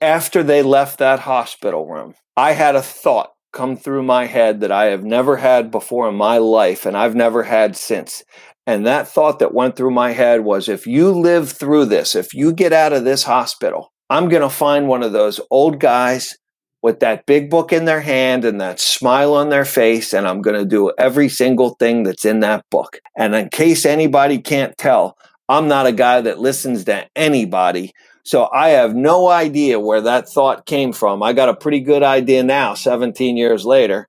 after they left that hospital room, I had a thought come through my head that I have never had before in my life and I've never had since. And that thought that went through my head was if you live through this, if you get out of this hospital, I'm going to find one of those old guys with that big book in their hand and that smile on their face, and I'm going to do every single thing that's in that book. And in case anybody can't tell, I'm not a guy that listens to anybody. So I have no idea where that thought came from. I got a pretty good idea now, 17 years later.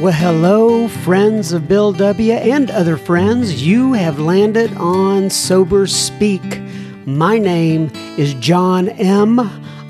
Well, hello, friends of Bill W. and other friends. You have landed on Sober Speak. My name is John M.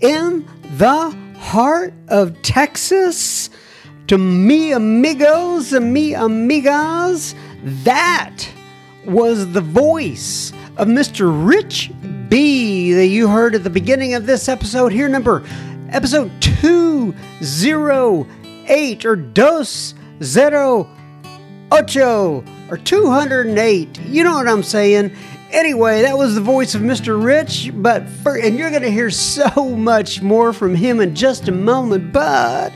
in the heart of Texas to me amigos and me amigas. That was the voice of Mr. Rich B that you heard at the beginning of this episode here, number episode 208 or dos zero ocho or 208. You know what I'm saying? Anyway, that was the voice of Mr. Rich, but for, and you're going to hear so much more from him in just a moment. But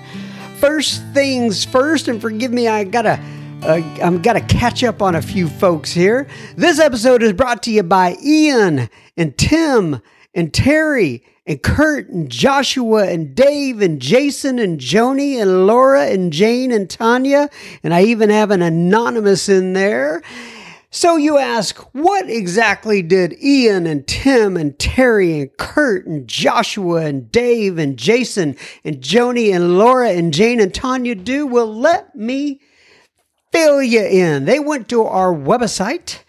first things first, and forgive me, I gotta. Uh, I'm got to catch up on a few folks here. This episode is brought to you by Ian and Tim and Terry and Kurt and Joshua and Dave and Jason and Joni and Laura and Jane and Tanya. And I even have an anonymous in there. So you ask, what exactly did Ian and Tim and Terry and Kurt and Joshua and Dave and Jason and Joni and Laura and Jane and Tanya do? Well, let me fill you in. They went to our website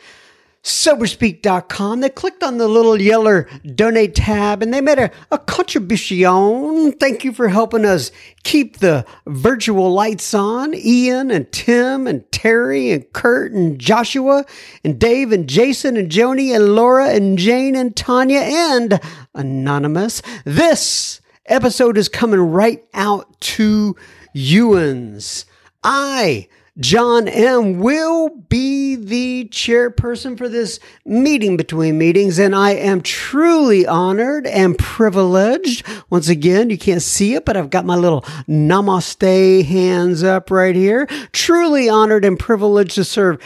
soberspeak.com. They clicked on the little yellow donate tab and they made a, a contribution. Thank you for helping us keep the virtual lights on. Ian and Tim and Terry and Kurt and Joshua and Dave and Jason and Joni and Laura and Jane and Tanya and Anonymous. This episode is coming right out to Ewan's. I John M. will be the chairperson for this meeting between meetings, and I am truly honored and privileged. Once again, you can't see it, but I've got my little namaste hands up right here. Truly honored and privileged to serve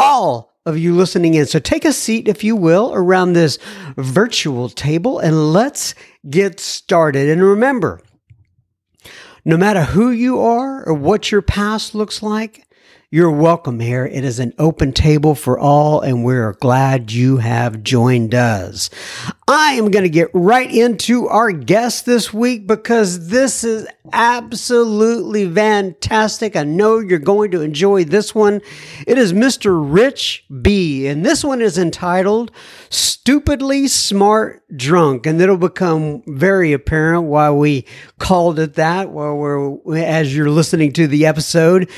all of you listening in. So take a seat, if you will, around this virtual table and let's get started. And remember, no matter who you are or what your past looks like, you're welcome here. It is an open table for all, and we're glad you have joined us. I am going to get right into our guest this week because this is absolutely fantastic. I know you're going to enjoy this one. It is Mr. Rich B, and this one is entitled Stupidly Smart Drunk, and it'll become very apparent why we called it that while we're as you're listening to the episode.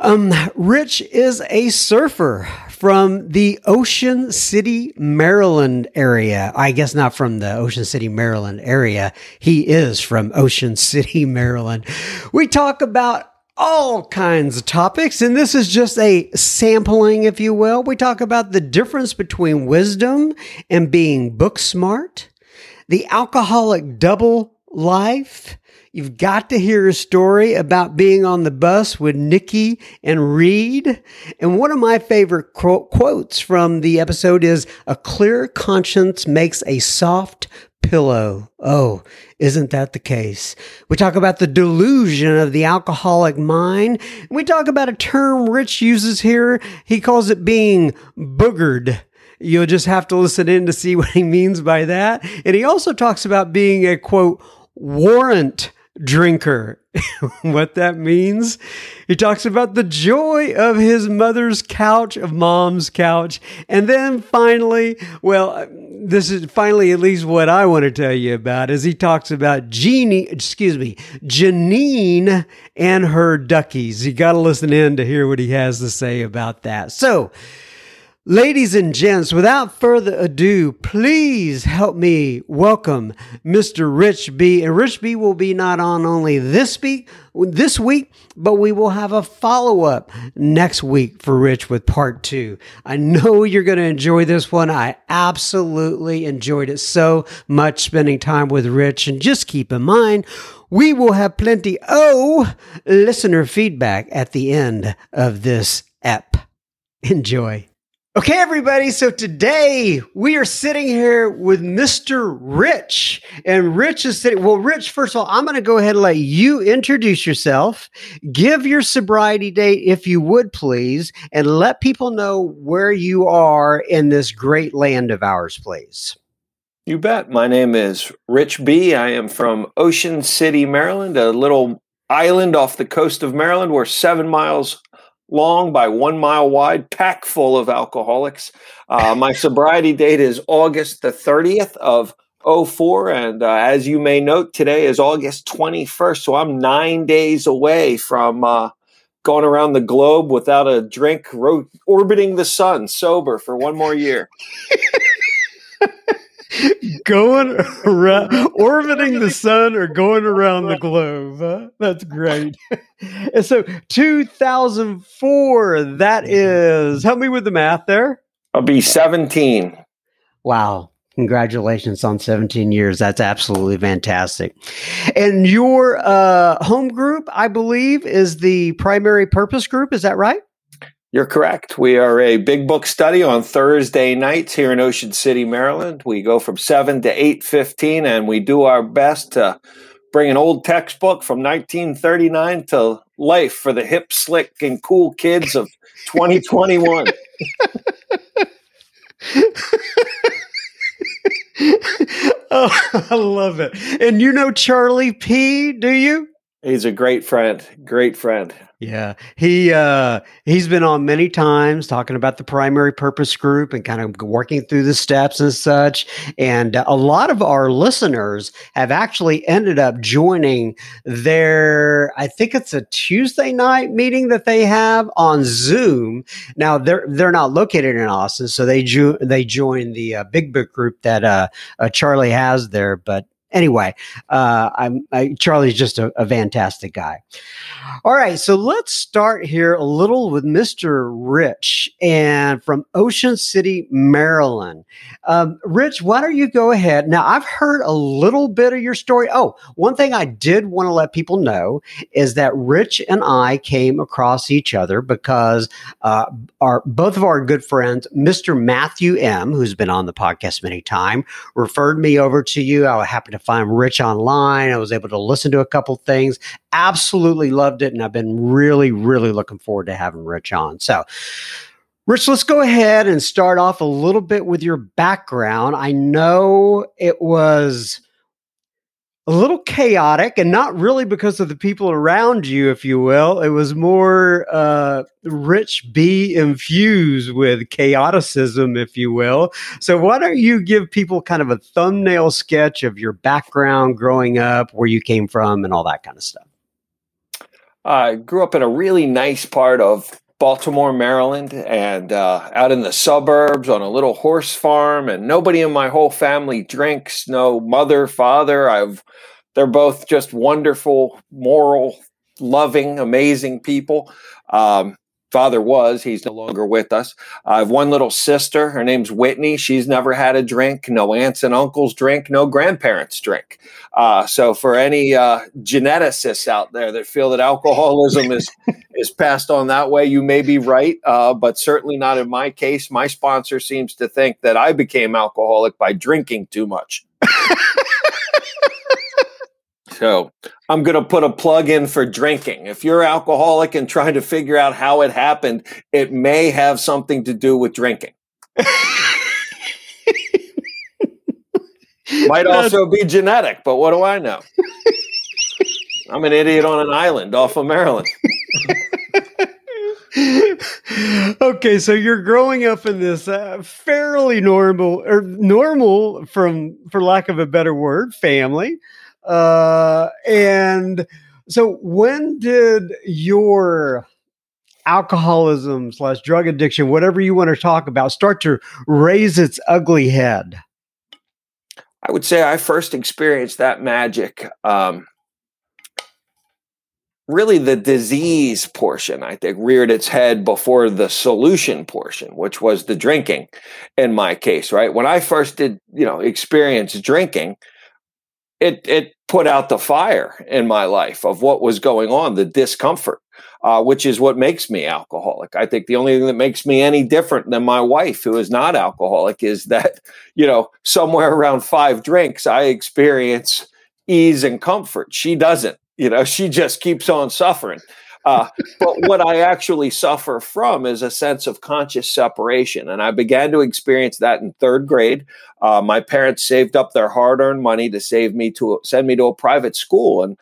Um, Rich is a surfer from the Ocean City, Maryland area. I guess not from the Ocean City, Maryland area. He is from Ocean City, Maryland. We talk about all kinds of topics, and this is just a sampling, if you will. We talk about the difference between wisdom and being book smart, the alcoholic double life. You've got to hear a story about being on the bus with Nikki and Reed. And one of my favorite qu- quotes from the episode is A clear conscience makes a soft pillow. Oh, isn't that the case? We talk about the delusion of the alcoholic mind. We talk about a term Rich uses here. He calls it being boogered. You'll just have to listen in to see what he means by that. And he also talks about being a quote, warrant drinker. what that means? He talks about the joy of his mother's couch, of mom's couch. And then finally, well, this is finally at least what I want to tell you about is he talks about Jeannie, excuse me, Janine and her duckies. You got to listen in to hear what he has to say about that. So, Ladies and gents, without further ado, please help me welcome Mr. Rich B. And Rich B will be not on only this week, this week, but we will have a follow up next week for Rich with part two. I know you're going to enjoy this one. I absolutely enjoyed it so much spending time with Rich. And just keep in mind, we will have plenty oh listener feedback at the end of this ep. Enjoy. Okay, everybody. So today we are sitting here with Mr. Rich. And Rich is sitting. Well, Rich, first of all, I'm going to go ahead and let you introduce yourself, give your sobriety date, if you would please, and let people know where you are in this great land of ours, please. You bet. My name is Rich B. I am from Ocean City, Maryland, a little island off the coast of Maryland. We're seven miles long by one mile wide, packed full of alcoholics. Uh, my sobriety date is August the 30th of 04. And uh, as you may note, today is August 21st. So I'm nine days away from uh, going around the globe without a drink, ro- orbiting the sun sober for one more year. going around, orbiting the sun or going around the globe. Huh? That's great. and so 2004, that is, help me with the math there. I'll be 17. Wow. Congratulations on 17 years. That's absolutely fantastic. And your uh, home group, I believe, is the primary purpose group. Is that right? You're correct. We are a big book study on Thursday nights here in Ocean City, Maryland. We go from 7 to 8:15 and we do our best to bring an old textbook from 1939 to life for the hip, slick and cool kids of 2021. oh, I love it. And you know Charlie P, do you? He's a great friend. Great friend. Yeah, he uh, he's been on many times talking about the primary purpose group and kind of working through the steps and such. And a lot of our listeners have actually ended up joining their. I think it's a Tuesday night meeting that they have on Zoom. Now they're they're not located in Austin, so they jo- they join the uh, big book group that uh, uh, Charlie has there. But anyway, uh, I'm I, Charlie's just a, a, fantastic guy. All right, so let's start here a little with Mr. Rich and from Ocean City, Maryland. Um, Rich, why don't you go ahead? Now, I've heard a little bit of your story. Oh, one thing I did want to let people know is that Rich and I came across each other because uh, our both of our good friends, Mr. Matthew M, who's been on the podcast many times, referred me over to you. I happened to find Rich online. I was able to listen to a couple things. Absolutely loved it. And I've been really, really looking forward to having Rich on. So, Rich, let's go ahead and start off a little bit with your background. I know it was a little chaotic and not really because of the people around you, if you will. It was more uh, Rich B infused with chaoticism, if you will. So, why don't you give people kind of a thumbnail sketch of your background growing up, where you came from, and all that kind of stuff? I grew up in a really nice part of Baltimore, Maryland, and uh, out in the suburbs on a little horse farm. And nobody in my whole family drinks. No mother, father. I've they're both just wonderful, moral, loving, amazing people. Um, father was. He's no longer with us. I have one little sister. Her name's Whitney. She's never had a drink. No aunts and uncles drink. No grandparents drink. Uh, so for any uh, geneticists out there that feel that alcoholism is is passed on that way, you may be right, uh, but certainly not in my case. My sponsor seems to think that I became alcoholic by drinking too much. So I'm going to put a plug in for drinking. If you're alcoholic and trying to figure out how it happened, it may have something to do with drinking. Might also be genetic, but what do I know? I'm an idiot on an island off of Maryland. okay, so you're growing up in this uh, fairly normal or normal from for lack of a better word, family. Uh, and so, when did your alcoholism slash drug addiction, whatever you want to talk about, start to raise its ugly head? I would say I first experienced that magic. Um, really, the disease portion, I think, reared its head before the solution portion, which was the drinking in my case, right? When I first did, you know, experience drinking, it it put out the fire in my life of what was going on, the discomfort, uh, which is what makes me alcoholic. I think the only thing that makes me any different than my wife, who is not alcoholic, is that you know somewhere around five drinks, I experience ease and comfort. She doesn't. You know, she just keeps on suffering. Uh, but what I actually suffer from is a sense of conscious separation. And I began to experience that in third grade. Uh, my parents saved up their hard earned money to save me to send me to a private school. And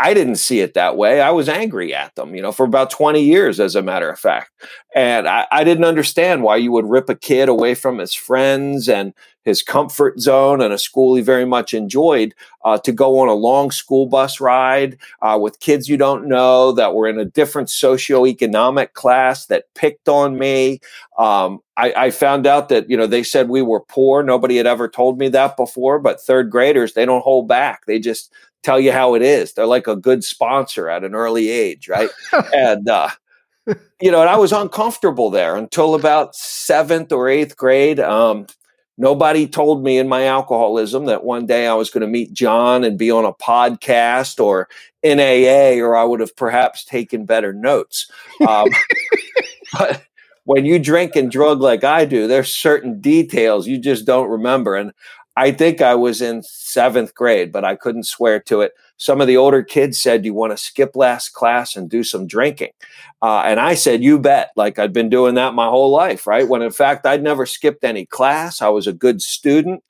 I didn't see it that way. I was angry at them, you know, for about 20 years, as a matter of fact. And I, I, didn't understand why you would rip a kid away from his friends and his comfort zone and a school he very much enjoyed uh, to go on a long school bus ride uh, with kids you don't know that were in a different socioeconomic class that picked on me. Um, I, I found out that, you know, they said we were poor. Nobody had ever told me that before, but third graders, they don't hold back. They just, tell you how it is. They're like a good sponsor at an early age, right? and uh, you know, and I was uncomfortable there until about seventh or eighth grade. Um, nobody told me in my alcoholism that one day I was going to meet John and be on a podcast or NAA, or I would have perhaps taken better notes. Um, but when you drink and drug like I do, there's certain details you just don't remember. And I think I was in seventh grade, but I couldn't swear to it. Some of the older kids said, You want to skip last class and do some drinking? Uh, and I said, You bet. Like I'd been doing that my whole life, right? When in fact, I'd never skipped any class. I was a good student.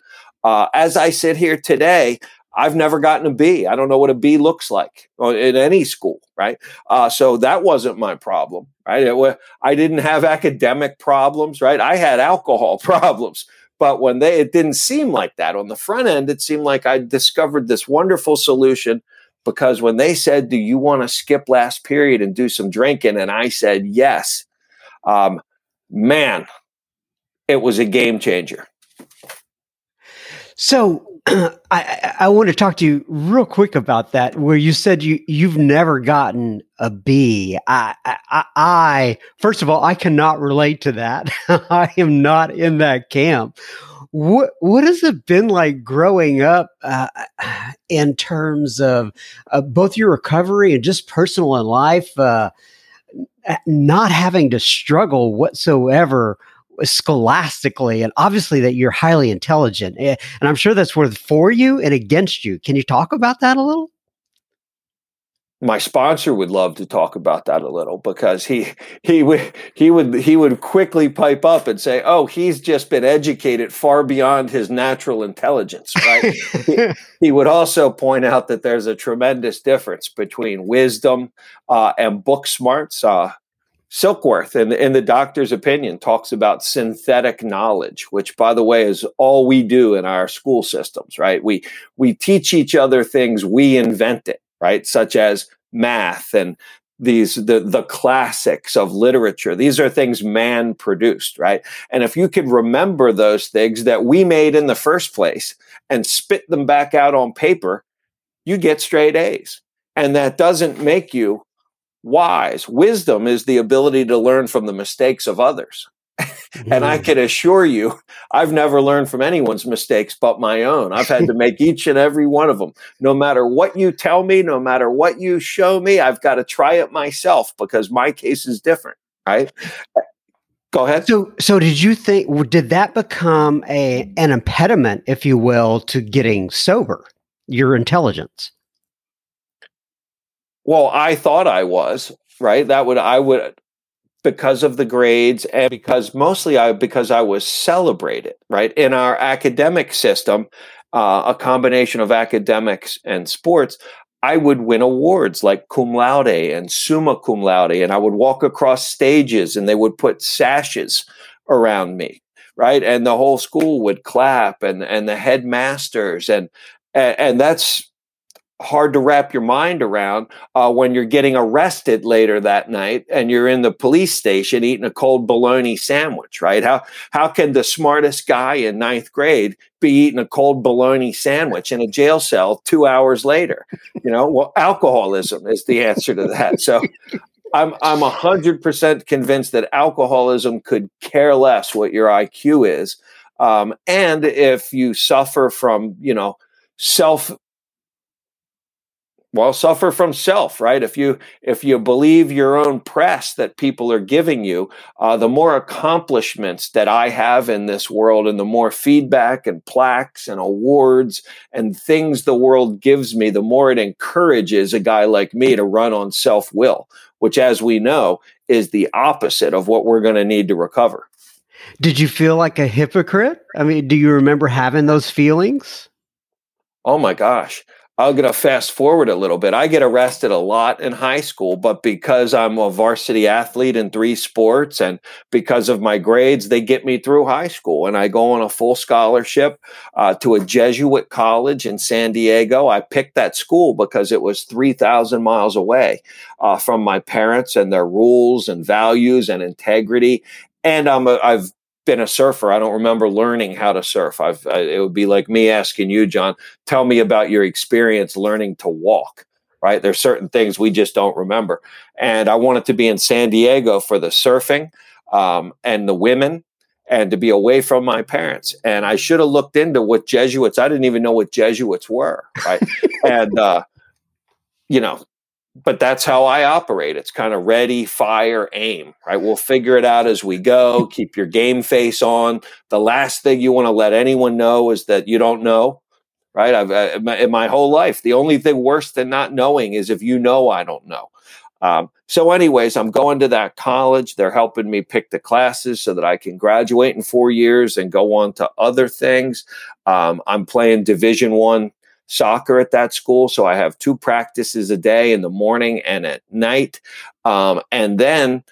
Uh, as I sit here today, I've never gotten a B. I don't know what a B looks like in any school, right? Uh, so that wasn't my problem, right? It, I didn't have academic problems, right? I had alcohol problems. But when they, it didn't seem like that on the front end. It seemed like I discovered this wonderful solution because when they said, "Do you want to skip last period and do some drinking?" and I said yes, um, man, it was a game changer. So I, I want to talk to you real quick about that, where you said you you've never gotten a B. I, I, I first of all, I cannot relate to that. I am not in that camp. What what has it been like growing up uh, in terms of uh, both your recovery and just personal in life, uh, not having to struggle whatsoever scholastically and obviously that you're highly intelligent eh, and i'm sure that's worth for you and against you can you talk about that a little my sponsor would love to talk about that a little because he he would he would he would quickly pipe up and say, "Oh, he's just been educated far beyond his natural intelligence." Right? he, he, would also point out that there's a tremendous difference between wisdom uh, and book smarts. Uh, Silkworth, in in the doctor's opinion, talks about synthetic knowledge, which, by the way, is all we do in our school systems. Right? We we teach each other things we invent it. Right? Such as math and these the the classics of literature these are things man produced right and if you can remember those things that we made in the first place and spit them back out on paper you get straight a's and that doesn't make you wise. Wisdom is the ability to learn from the mistakes of others. and I can assure you, I've never learned from anyone's mistakes but my own. I've had to make each and every one of them. No matter what you tell me, no matter what you show me, I've got to try it myself because my case is different. Right? Go ahead. So, so did you think did that become a an impediment, if you will, to getting sober? Your intelligence. Well, I thought I was right. That would I would because of the grades and because mostly I because I was celebrated right in our academic system, uh, a combination of academics and sports. I would win awards like cum laude and summa cum laude, and I would walk across stages and they would put sashes around me, right? And the whole school would clap and and the headmasters and and, and that's hard to wrap your mind around uh, when you're getting arrested later that night and you're in the police station eating a cold bologna sandwich, right? How how can the smartest guy in ninth grade be eating a cold bologna sandwich in a jail cell two hours later? You know, well, alcoholism is the answer to that. So. I'm I'm hundred percent convinced that alcoholism could care less what your IQ is, um, and if you suffer from you know self well suffer from self right? If you if you believe your own press that people are giving you uh, the more accomplishments that i have in this world and the more feedback and plaques and awards and things the world gives me the more it encourages a guy like me to run on self-will which as we know is the opposite of what we're going to need to recover. Did you feel like a hypocrite? I mean do you remember having those feelings? Oh my gosh I'm going to fast forward a little bit. I get arrested a lot in high school, but because I'm a varsity athlete in three sports and because of my grades, they get me through high school. And I go on a full scholarship uh, to a Jesuit college in San Diego. I picked that school because it was 3,000 miles away uh, from my parents and their rules and values and integrity. And I'm a, I've been a surfer. I don't remember learning how to surf. I've, I, it would be like me asking you, John, tell me about your experience learning to walk. Right? There's certain things we just don't remember. And I wanted to be in San Diego for the surfing um, and the women and to be away from my parents. And I should have looked into what Jesuits. I didn't even know what Jesuits were. Right? and uh, you know, but that's how I operate. It's kind of ready, fire, aim, right? We'll figure it out as we go. Keep your game face on. The last thing you want to let anyone know is that you don't know, right? I've uh, in my whole life, the only thing worse than not knowing is if you know I don't know. Um, so, anyways, I'm going to that college. They're helping me pick the classes so that I can graduate in four years and go on to other things. Um, I'm playing Division One soccer at that school. So I have two practices a day in the morning and at night. Um, and then,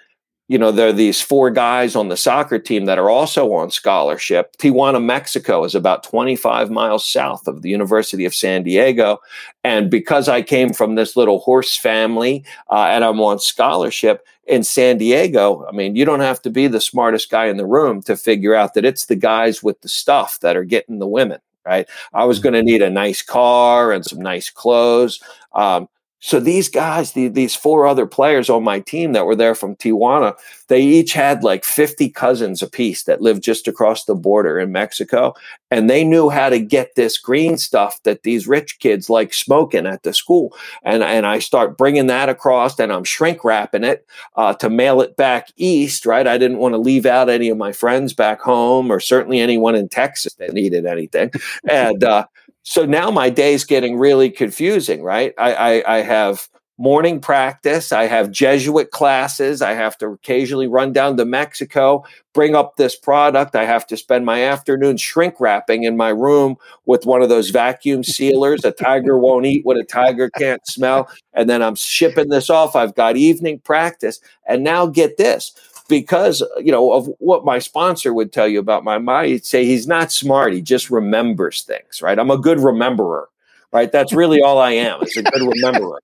you know, there are these four guys on the soccer team that are also on scholarship. Tijuana, Mexico is about 25 miles south of the University of San Diego. And because I came from this little horse family uh, and I'm on scholarship, in San Diego, I mean, you don't have to be the smartest guy in the room to figure out that it's the guys with the stuff that are getting the women right? I was going to need a nice car and some nice clothes. Um, so these guys, the, these four other players on my team that were there from Tijuana, they each had like 50 cousins apiece that lived just across the border in Mexico. And they knew how to get this green stuff that these rich kids like smoking at the school. And, and I start bringing that across and I'm shrink wrapping it uh, to mail it back east, right? I didn't want to leave out any of my friends back home or certainly anyone in Texas that needed anything. and, uh, so now my day's getting really confusing, right? I, I, I have morning practice. I have Jesuit classes. I have to occasionally run down to Mexico, bring up this product. I have to spend my afternoon shrink wrapping in my room with one of those vacuum sealers. A tiger won't eat what a tiger can't smell. And then I'm shipping this off. I've got evening practice. And now get this because you know of what my sponsor would tell you about my mind he'd say he's not smart he just remembers things right? I'm a good rememberer right? That's really all i am is a good rememberer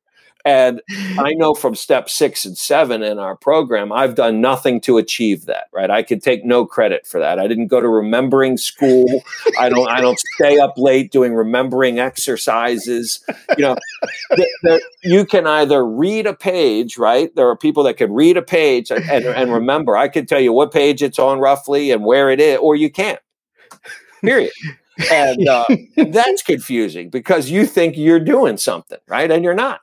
And I know from step six and seven in our program, I've done nothing to achieve that, right? I can take no credit for that. I didn't go to remembering school. I don't I don't stay up late doing remembering exercises. You know, the, the, you can either read a page, right? There are people that can read a page and, and, and remember. I can tell you what page it's on roughly and where it is, or you can't. Period and uh, that's confusing because you think you're doing something right and you're not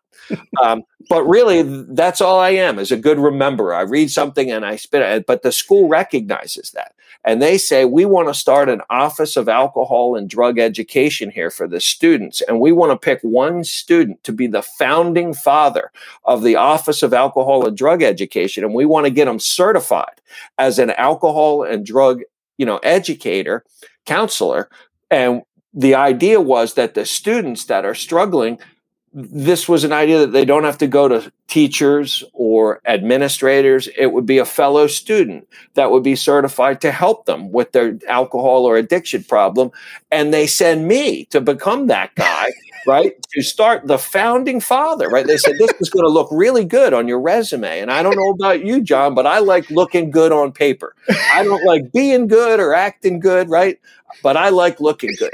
um, but really that's all i am is a good rememberer. I read something and i spit it but the school recognizes that. And they say we want to start an office of alcohol and drug education here for the students and we want to pick one student to be the founding father of the office of alcohol and drug education and we want to get them certified as an alcohol and drug you know educator counselor. And the idea was that the students that are struggling, this was an idea that they don't have to go to teachers or administrators. It would be a fellow student that would be certified to help them with their alcohol or addiction problem. And they send me to become that guy right? To start the founding father, right? They said this is going to look really good on your resume. And I don't know about you, John, but I like looking good on paper. I don't like being good or acting good, right? But I like looking good.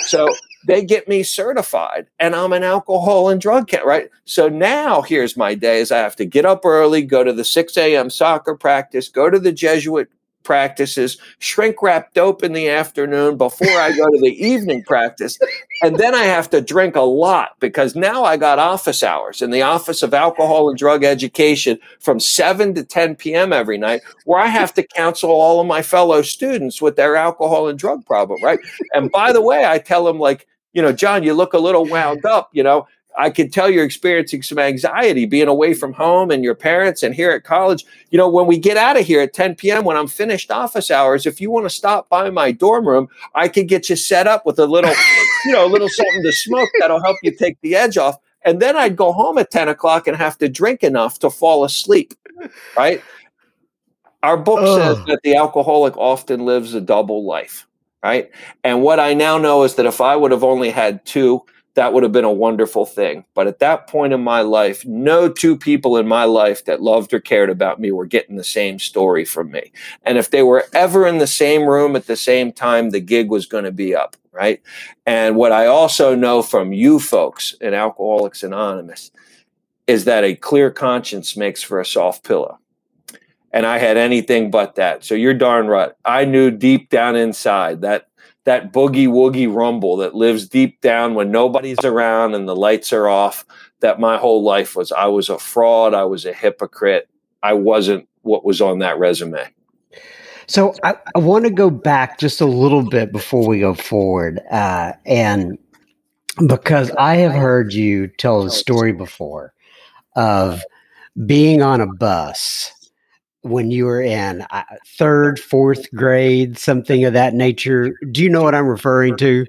So they get me certified and I'm an alcohol and drug cat, right? So now here's my days. I have to get up early, go to the 6 a.m. soccer practice, go to the Jesuit practices, shrink wrap dope in the afternoon before I go to the evening practice. And then I have to drink a lot because now I got office hours in the Office of Alcohol and Drug Education from 7 to 10 p.m. every night, where I have to counsel all of my fellow students with their alcohol and drug problem, right? And by the way, I tell them, like, you know, John, you look a little wound up, you know. I can tell you're experiencing some anxiety being away from home and your parents and here at college. You know, when we get out of here at 10 p.m., when I'm finished office hours, if you want to stop by my dorm room, I could get you set up with a little, you know, a little something to smoke that'll help you take the edge off. And then I'd go home at 10 o'clock and have to drink enough to fall asleep. Right. Our book Ugh. says that the alcoholic often lives a double life. Right. And what I now know is that if I would have only had two, that would have been a wonderful thing. But at that point in my life, no two people in my life that loved or cared about me were getting the same story from me. And if they were ever in the same room at the same time, the gig was going to be up, right? And what I also know from you folks in Alcoholics Anonymous is that a clear conscience makes for a soft pillow. And I had anything but that. So you're darn right. I knew deep down inside that that boogie woogie rumble that lives deep down when nobody's around and the lights are off that my whole life was I was a fraud, I was a hypocrite, I wasn't what was on that resume. So I, I want to go back just a little bit before we go forward, uh, and because I have heard you tell the story before of being on a bus when you were in uh, third, fourth grade, something of that nature. Do you know what I'm referring to?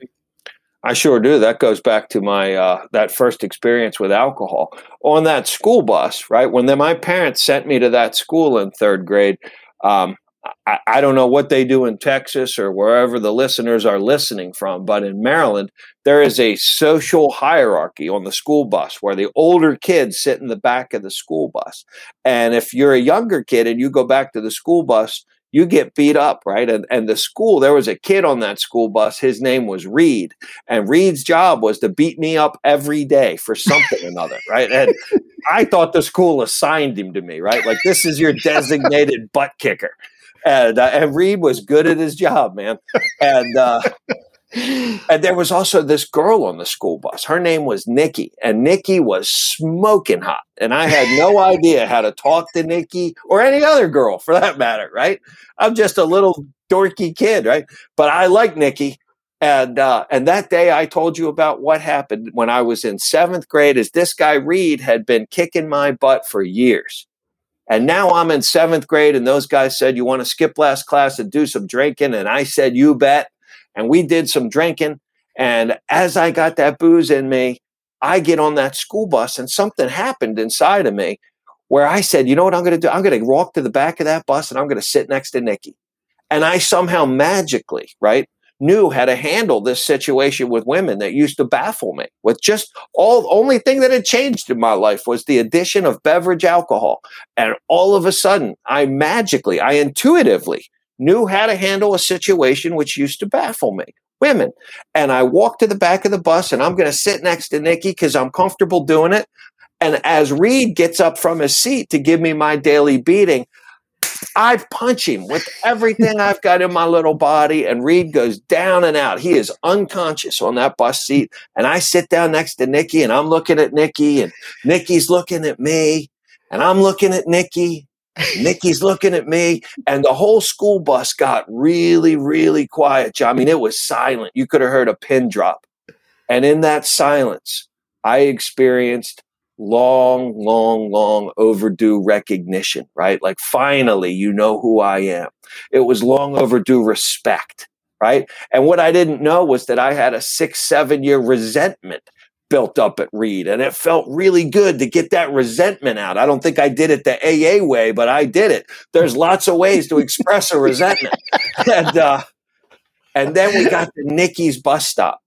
I sure do. That goes back to my uh, that first experience with alcohol on that school bus. Right when my parents sent me to that school in third grade, um, I, I, don't know what they do in Texas or wherever the listeners are listening from, but in Maryland, there is a social hierarchy on the school bus where the older kids sit in the back of the school bus. And if you're a younger kid and you go back to the school bus, you get beat up, right? And and the school, there was a kid on that school bus. His name was Reed, and Reed's job was to beat me up every day for something or another, right? And I thought the school assigned him to me, right? Like this is your designated butt kicker and uh, and Reed was good at his job, man. And uh, and there was also this girl on the school bus. Her name was Nikki, and Nikki was smoking hot. And I had no idea how to talk to Nikki or any other girl for that matter. Right? I'm just a little dorky kid, right? But I like Nikki. And uh, and that day I told you about what happened when I was in seventh grade. Is this guy Reed had been kicking my butt for years, and now I'm in seventh grade, and those guys said, You want to skip last class and do some drinking? And I said, You bet. And we did some drinking. And as I got that booze in me, I get on that school bus, and something happened inside of me where I said, You know what I'm going to do? I'm going to walk to the back of that bus and I'm going to sit next to Nikki. And I somehow magically, right, knew how to handle this situation with women that used to baffle me. With just all, only thing that had changed in my life was the addition of beverage alcohol. And all of a sudden, I magically, I intuitively knew how to handle a situation which used to baffle me women. And I walk to the back of the bus and I'm going to sit next to Nikki because I'm comfortable doing it. And as Reed gets up from his seat to give me my daily beating, I punch him with everything I've got in my little body, and Reed goes down and out. He is unconscious on that bus seat. And I sit down next to Nikki, and I'm looking at Nikki, and Nikki's looking at me, and I'm looking at Nikki. Nikki's looking at me, and the whole school bus got really, really quiet. I mean, it was silent. You could have heard a pin drop. And in that silence, I experienced long, long, long overdue recognition, right? Like finally, you know who I am. It was long overdue respect, right? And what I didn't know was that I had a six, seven year resentment built up at Reed. And it felt really good to get that resentment out. I don't think I did it the AA way, but I did it. There's lots of ways to express a resentment. and, uh, and then we got to Nikki's bus stop.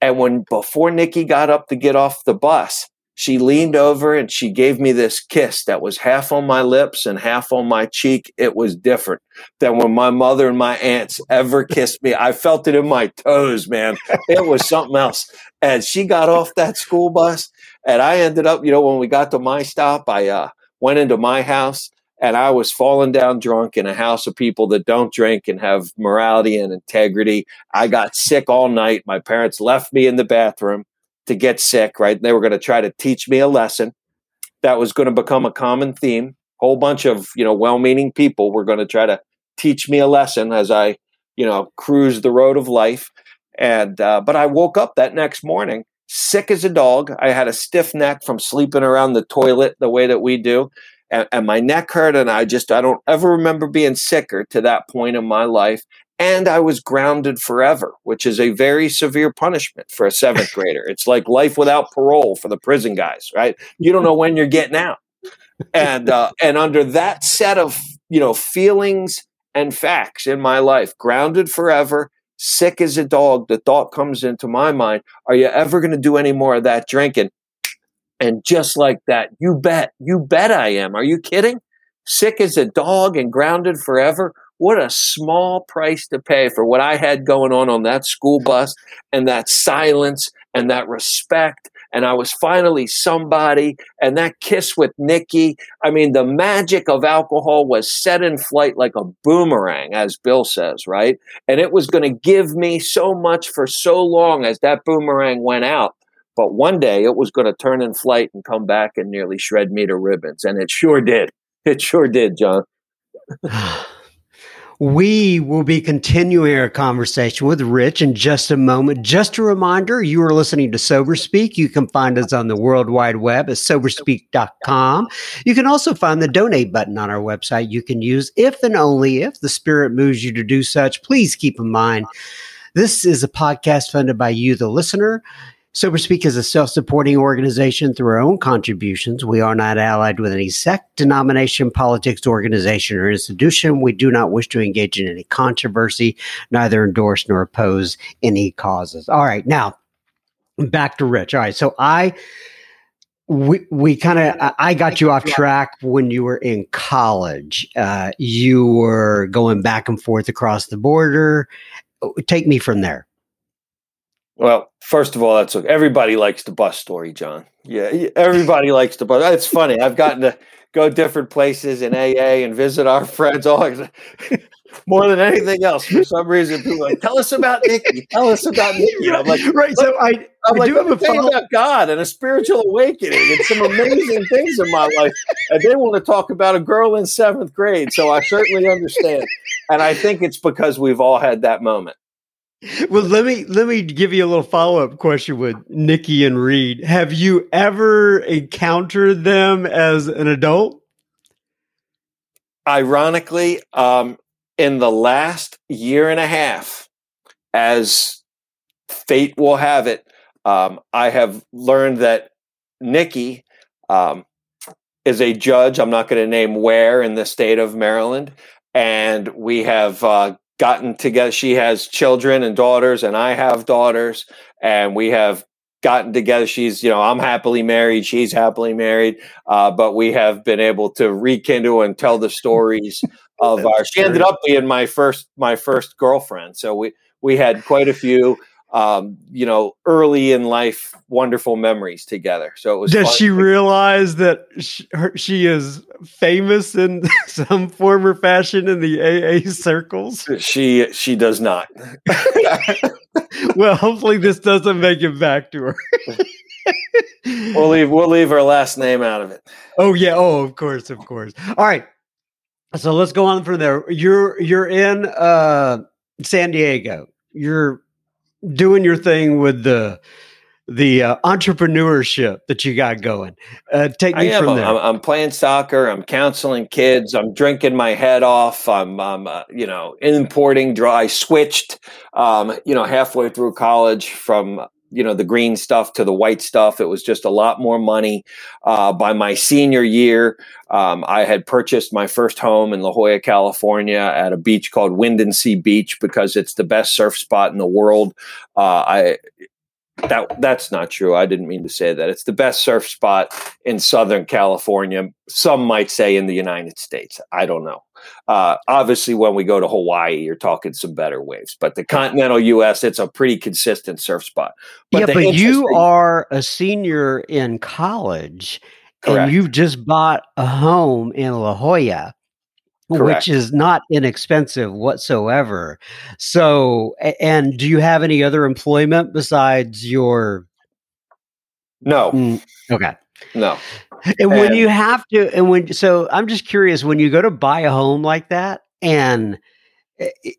And when before Nikki got up to get off the bus, she leaned over and she gave me this kiss that was half on my lips and half on my cheek. It was different than when my mother and my aunts ever kissed me. I felt it in my toes, man. It was something else. And she got off that school bus and I ended up, you know, when we got to my stop, I uh, went into my house and I was falling down drunk in a house of people that don't drink and have morality and integrity. I got sick all night. My parents left me in the bathroom to get sick, right? They were going to try to teach me a lesson that was going to become a common theme. Whole bunch of, you know, well-meaning people were going to try to teach me a lesson as I, you know, cruise the road of life. And uh, but I woke up that next morning sick as a dog. I had a stiff neck from sleeping around the toilet the way that we do. And, and, my neck hurt and i just i don't ever remember being sicker to that point in my life and I was grounded forever, which is a very severe punishment for a seventh grader. It's like life without parole for the prison guys, right? You don't know when you're getting out, and uh, and under that set of you know feelings and facts in my life, grounded forever, sick as a dog. The thought comes into my mind: Are you ever going to do any more of that drinking? And just like that, you bet, you bet I am. Are you kidding? Sick as a dog and grounded forever what a small price to pay for what I had going on on that school bus and that silence and that respect. And I was finally somebody. And that kiss with Nikki. I mean, the magic of alcohol was set in flight like a boomerang, as Bill says, right? And it was going to give me so much for so long as that boomerang went out. But one day it was going to turn in flight and come back and nearly shred me to ribbons. And it sure did. It sure did, John. We will be continuing our conversation with Rich in just a moment. Just a reminder, you are listening to Sober Speak. You can find us on the World Wide Web at soberspeak.com. You can also find the donate button on our website you can use if and only if the Spirit moves you to do such. Please keep in mind, this is a podcast funded by you, the listener. Sober Speak is a self supporting organization through our own contributions. We are not allied with any sect, denomination, politics, organization, or institution. We do not wish to engage in any controversy, neither endorse nor oppose any causes. All right, now back to Rich. All right, so I. We we kind of I got you off track when you were in college. Uh, you were going back and forth across the border. Take me from there. Well, first of all, that's everybody likes the bus story, John. Yeah, everybody likes the bus. It's funny. I've gotten to go different places in AA and visit our friends. All more than anything else, for some reason, people like, tell us about Nikki. Tell us about Nikki. I'm like, right. So I, I'm I like, do have a follow- about God and a spiritual awakening and some amazing things in my life. And they want to talk about a girl in seventh grade. So I certainly understand. And I think it's because we've all had that moment well, let me let me give you a little follow up question with Nikki and Reed. Have you ever encountered them as an adult? Ironically, um, in the last year and a half, as fate will have it, um, I have learned that Nikki um, is a judge. I'm not going to name where in the state of Maryland, and we have uh, gotten together. She has children and daughters, and I have daughters, and we have gotten together. She's, you know, I'm happily married. She's happily married. Uh, but we have been able to rekindle and tell the stories of our. She ended up being my first my first girlfriend. So we we had quite a few um, you know, early in life, wonderful memories together. So it was. Does she realize that she, her, she is famous in some form or fashion in the AA circles? She she does not. well, hopefully this doesn't make it back to her. we'll leave we'll leave her last name out of it. Oh yeah. Oh, of course, of course. All right. So let's go on from there. You're you're in uh, San Diego. You're doing your thing with the the uh, entrepreneurship that you got going. Uh, take me from there. I'm, I'm, playing soccer. I'm counseling kids. I'm drinking my head off. I'm, I'm uh, you know, importing dry. I switched, um, you know, halfway through college from you know the green stuff to the white stuff it was just a lot more money uh, by my senior year um, i had purchased my first home in la jolla california at a beach called Windansea beach because it's the best surf spot in the world uh, i that that's not true. I didn't mean to say that. It's the best surf spot in Southern California. Some might say in the United States. I don't know. Uh, obviously, when we go to Hawaii, you're talking some better waves. But the continental U.S., it's a pretty consistent surf spot. But yeah, but you are a senior in college, Correct. and you've just bought a home in La Jolla. Correct. which is not inexpensive whatsoever. So, and do you have any other employment besides your? No. Mm, okay. No. And, and when you have to, and when, so I'm just curious when you go to buy a home like that and,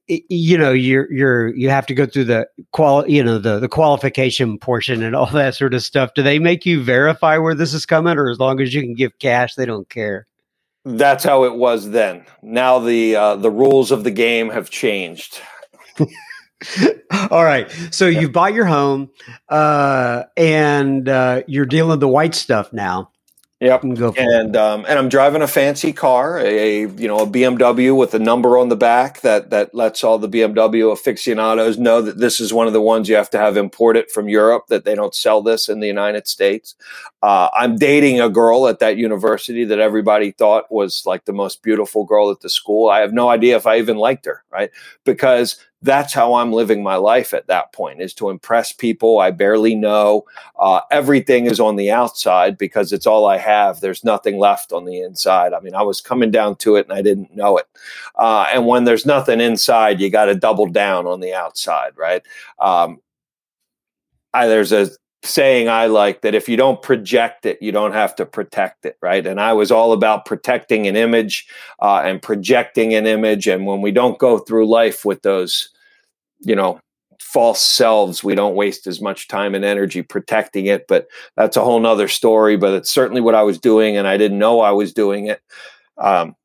you know you're you're you have to go through the qual you know the the qualification portion and all that sort of stuff do they make you verify where this is coming or as long as you can give cash they don't care that's how it was then. Now the uh, the rules of the game have changed. All right. So you've bought your home, uh, and uh, you're dealing the white stuff now. Yep. And um, and I'm driving a fancy car, a, you know a BMW with a number on the back that that lets all the BMW aficionados know that this is one of the ones you have to have imported from Europe. That they don't sell this in the United States. Uh, I'm dating a girl at that university that everybody thought was like the most beautiful girl at the school. I have no idea if I even liked her, right? Because that's how I'm living my life at that point is to impress people I barely know. Uh, everything is on the outside because it's all I have. There's nothing left on the inside. I mean, I was coming down to it and I didn't know it. Uh, and when there's nothing inside, you got to double down on the outside, right? Um, I, there's a saying I like that if you don't project it, you don't have to protect it, right? And I was all about protecting an image uh, and projecting an image. And when we don't go through life with those you know false selves. We don't waste as much time and energy protecting it but that's a whole nother story but it's certainly what i was doing and i didn't know i was doing it. Um,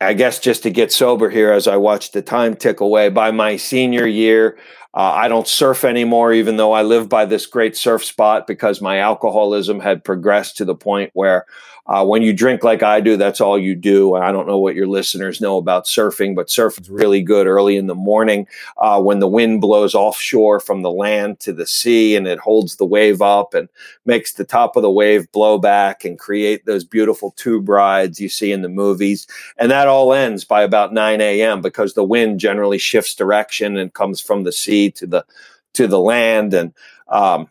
i guess just to get sober here as i watched the time tick away by my senior year uh, I don't surf anymore, even though I live by this great surf spot because my alcoholism had progressed to the point where uh, when you drink like I do, that's all you do. I don't know what your listeners know about surfing, but surfing's really good early in the morning uh, when the wind blows offshore from the land to the sea and it holds the wave up and makes the top of the wave blow back and create those beautiful tube rides you see in the movies. And that all ends by about 9 a.m. because the wind generally shifts direction and comes from the sea to the to the land and um,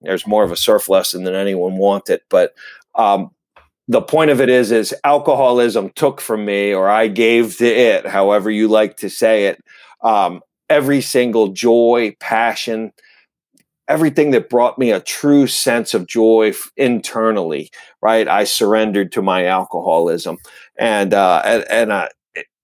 there's more of a surf lesson than anyone wanted but um, the point of it is is alcoholism took from me or i gave to it however you like to say it. Um, every single joy passion everything that brought me a true sense of joy internally right? I surrendered to my alcoholism. And uh, and, and uh,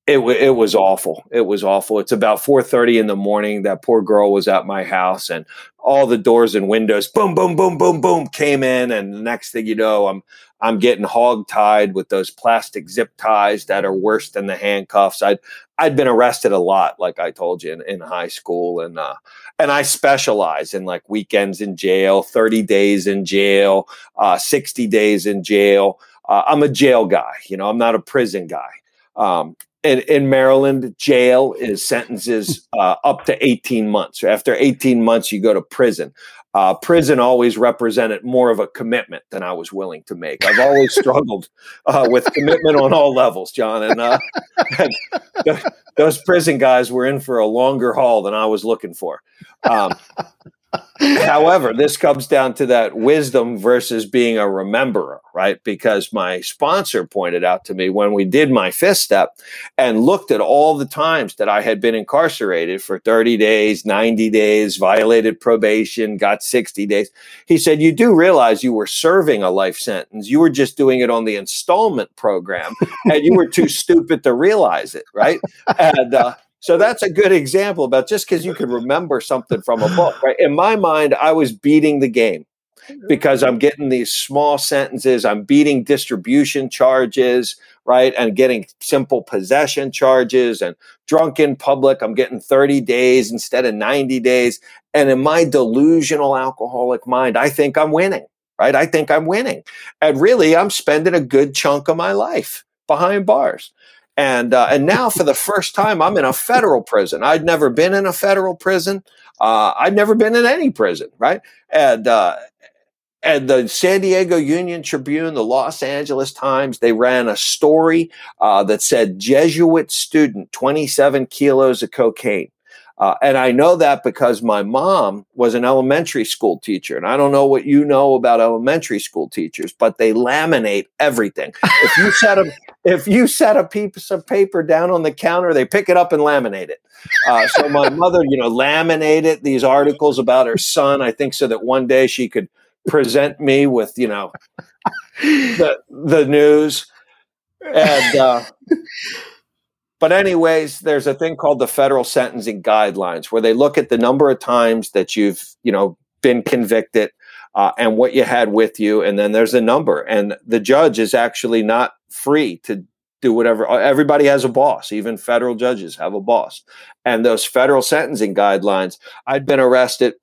it, it was awful. It was awful. It's about 4:30 in the morning. That poor girl was at my house, and all the doors and windows, boom, boom, boom, boom, boom, came in. And the next thing you know, I'm I'm getting hog tied with those plastic zip ties that are worse than the handcuffs. I'd I'd been arrested a lot, like I told you in, in high school, and uh, and I specialize in like weekends in jail, 30 days in jail, uh, 60 days in jail. Uh, I'm a jail guy. You know, I'm not a prison guy. Um, in, in Maryland, jail is sentences uh, up to 18 months. After 18 months, you go to prison. Uh, prison always represented more of a commitment than I was willing to make. I've always struggled uh, with commitment on all levels, John. And, uh, and th- those prison guys were in for a longer haul than I was looking for. Um, However, this comes down to that wisdom versus being a rememberer, right? Because my sponsor pointed out to me when we did my fifth step and looked at all the times that I had been incarcerated for 30 days, 90 days, violated probation, got 60 days. He said, You do realize you were serving a life sentence. You were just doing it on the installment program and you were too stupid to realize it, right? And, uh, so that's a good example about just because you can remember something from a book, right? In my mind, I was beating the game because I'm getting these small sentences. I'm beating distribution charges, right? And getting simple possession charges and drunk in public. I'm getting 30 days instead of 90 days. And in my delusional alcoholic mind, I think I'm winning, right? I think I'm winning. And really, I'm spending a good chunk of my life behind bars and uh, and now for the first time I'm in a federal prison. I'd never been in a federal prison. Uh, I'd never been in any prison, right? And uh, and the San Diego Union Tribune, the Los Angeles Times, they ran a story uh, that said Jesuit student 27 kilos of cocaine. Uh, and I know that because my mom was an elementary school teacher. And I don't know what you know about elementary school teachers, but they laminate everything. If you set a if you set a piece of paper down on the counter, they pick it up and laminate it. Uh, so my mother, you know, laminated these articles about her son. I think so that one day she could present me with, you know, the the news. And uh, but, anyways, there's a thing called the federal sentencing guidelines where they look at the number of times that you've, you know, been convicted uh, and what you had with you. And then there's a number. And the judge is actually not free to do whatever. Uh, everybody has a boss. Even federal judges have a boss. And those federal sentencing guidelines, I'd been arrested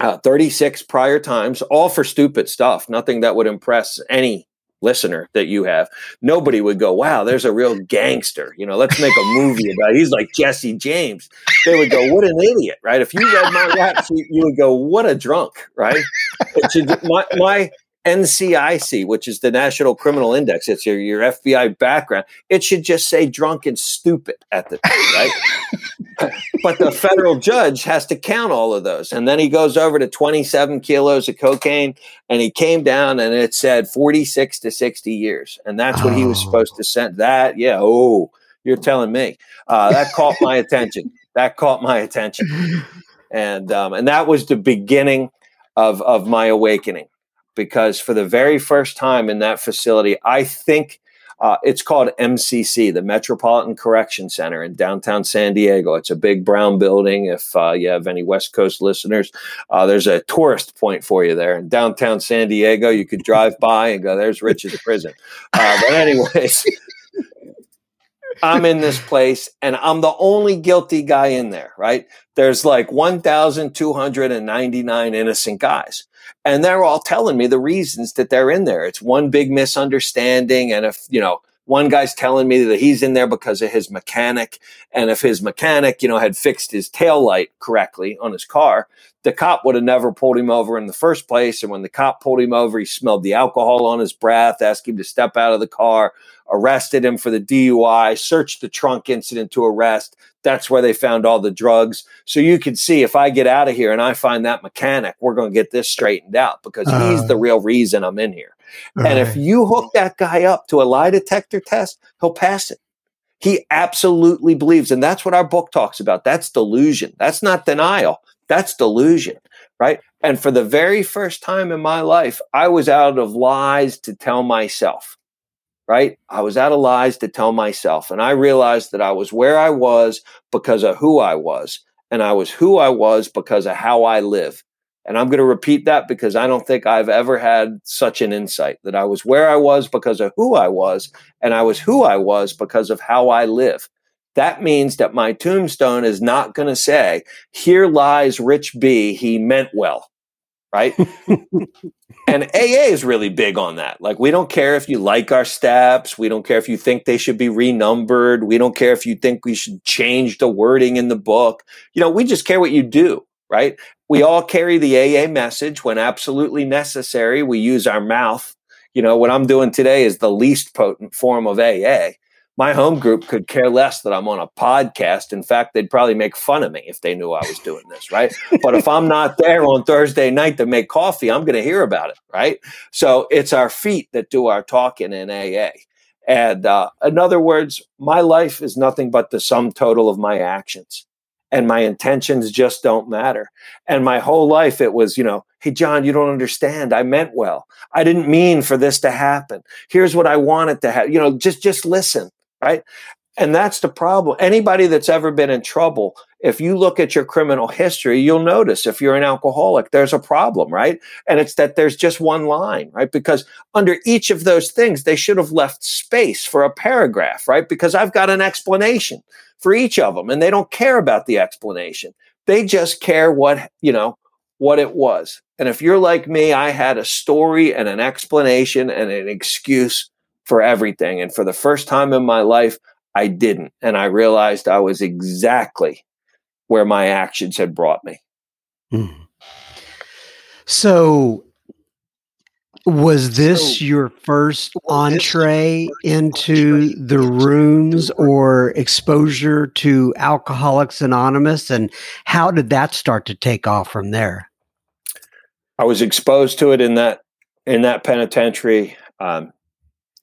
uh, 36 prior times, all for stupid stuff, nothing that would impress any listener that you have, nobody would go, wow, there's a real gangster. You know, let's make a movie about it. He's like Jesse James. They would go, what an idiot, right? If you read my rap sheet, you would go, what a drunk, right? my, my NCIC, which is the National Criminal Index, it's your, your FBI background. It should just say drunk and stupid at the time, right? but the federal judge has to count all of those. And then he goes over to 27 kilos of cocaine and he came down and it said 46 to 60 years. And that's what oh. he was supposed to send. That, yeah, oh, you're telling me. Uh, that caught my attention. That caught my attention. And, um, and that was the beginning of, of my awakening because for the very first time in that facility, I think uh, it's called MCC, the Metropolitan Correction Center in downtown San Diego. It's a big brown building. If uh, you have any West Coast listeners, uh, there's a tourist point for you there in downtown San Diego. You could drive by and go, "There's Rich's prison." Uh, but anyways. I'm in this place and I'm the only guilty guy in there, right? There's like 1,299 innocent guys. And they're all telling me the reasons that they're in there. It's one big misunderstanding. And if, you know, one guy's telling me that he's in there because of his mechanic. And if his mechanic, you know, had fixed his tail light correctly on his car, the cop would have never pulled him over in the first place. And when the cop pulled him over, he smelled the alcohol on his breath, asked him to step out of the car, arrested him for the DUI, searched the trunk incident to arrest. That's where they found all the drugs. So you can see if I get out of here and I find that mechanic, we're going to get this straightened out because uh, he's the uh. real reason I'm in here. And if you hook that guy up to a lie detector test, he'll pass it. He absolutely believes. And that's what our book talks about. That's delusion. That's not denial. That's delusion, right? And for the very first time in my life, I was out of lies to tell myself right? I was out of lies to tell myself. And I realized that I was where I was because of who I was. And I was who I was because of how I live. And I'm going to repeat that because I don't think I've ever had such an insight that I was where I was because of who I was. And I was who I was because of how I live. That means that my tombstone is not going to say, Here lies Rich B. He meant well. right? and AA is really big on that. Like, we don't care if you like our steps. We don't care if you think they should be renumbered. We don't care if you think we should change the wording in the book. You know, we just care what you do, right? We all carry the AA message when absolutely necessary. We use our mouth. You know, what I'm doing today is the least potent form of AA my home group could care less that I'm on a podcast. In fact, they'd probably make fun of me if they knew I was doing this, right? but if I'm not there on Thursday night to make coffee, I'm going to hear about it, right? So it's our feet that do our talking in AA. And uh, in other words, my life is nothing but the sum total of my actions. And my intentions just don't matter. And my whole life, it was, you know, hey, John, you don't understand. I meant well. I didn't mean for this to happen. Here's what I wanted to have. You know, just just listen right? And that's the problem. Anybody that's ever been in trouble, if you look at your criminal history, you'll notice if you're an alcoholic, there's a problem, right? And it's that there's just one line, right? Because under each of those things, they should have left space for a paragraph, right? Because I've got an explanation for each of them and they don't care about the explanation. They just care what, you know, what it was. And if you're like me, I had a story and an explanation and an excuse for everything. And for the first time in my life, I didn't. And I realized I was exactly where my actions had brought me. Mm. So, was this so, your first entree into the rooms or exposure to Alcoholics Anonymous? And how did that start to take off from there? I was exposed to it in that in that penitentiary. Um,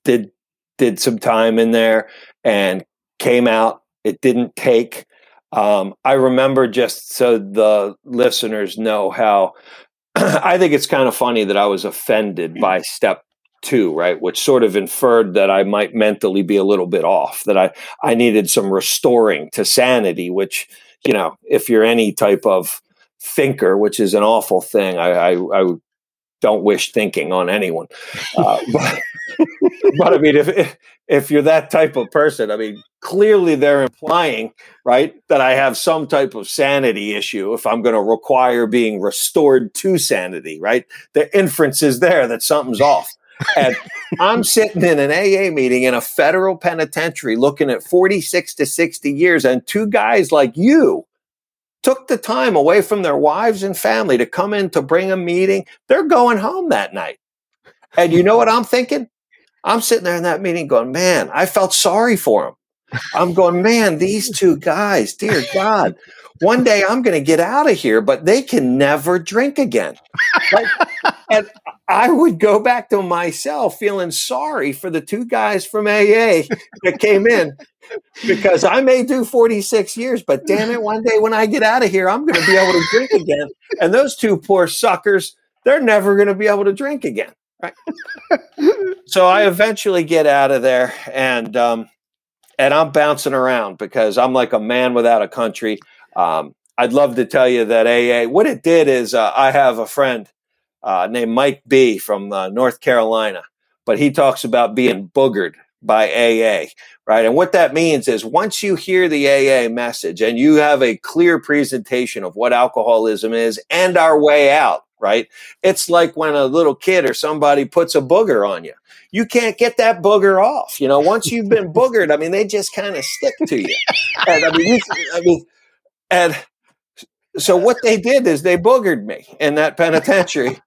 did did some time in there and came out. It didn't take. Um, I remember just so the listeners know how I think it's kind of funny that I was offended by step two, right? Which sort of inferred that I might mentally be a little bit off, that I, I needed some restoring to sanity, which, you know, if you're any type of thinker, which is an awful thing, I, I, I don't wish thinking on anyone. Uh, but, but I mean, if if you're that type of person, I mean, clearly they're implying, right, that I have some type of sanity issue if I'm going to require being restored to sanity, right? The inference is there that something's off. And I'm sitting in an AA meeting in a federal penitentiary looking at 46 to 60 years, and two guys like you took the time away from their wives and family to come in to bring a meeting. They're going home that night. And you know what I'm thinking? I'm sitting there in that meeting going, man, I felt sorry for them. I'm going, man, these two guys, dear God, one day I'm going to get out of here, but they can never drink again. Right? and I would go back to myself feeling sorry for the two guys from AA that came in because I may do 46 years, but damn it, one day when I get out of here, I'm going to be able to drink again. And those two poor suckers, they're never going to be able to drink again. So I eventually get out of there and um, and I'm bouncing around because I'm like a man without a country. Um, I'd love to tell you that AA. What it did is uh, I have a friend uh, named Mike B from uh, North Carolina, but he talks about being boogered by AA, right? And what that means is once you hear the AA message and you have a clear presentation of what alcoholism is and our way out, right? It's like when a little kid or somebody puts a booger on you. You can't get that booger off. You know, once you've been boogered, I mean, they just kind of stick to you. And I mean, I mean, and so what they did is they boogered me in that penitentiary.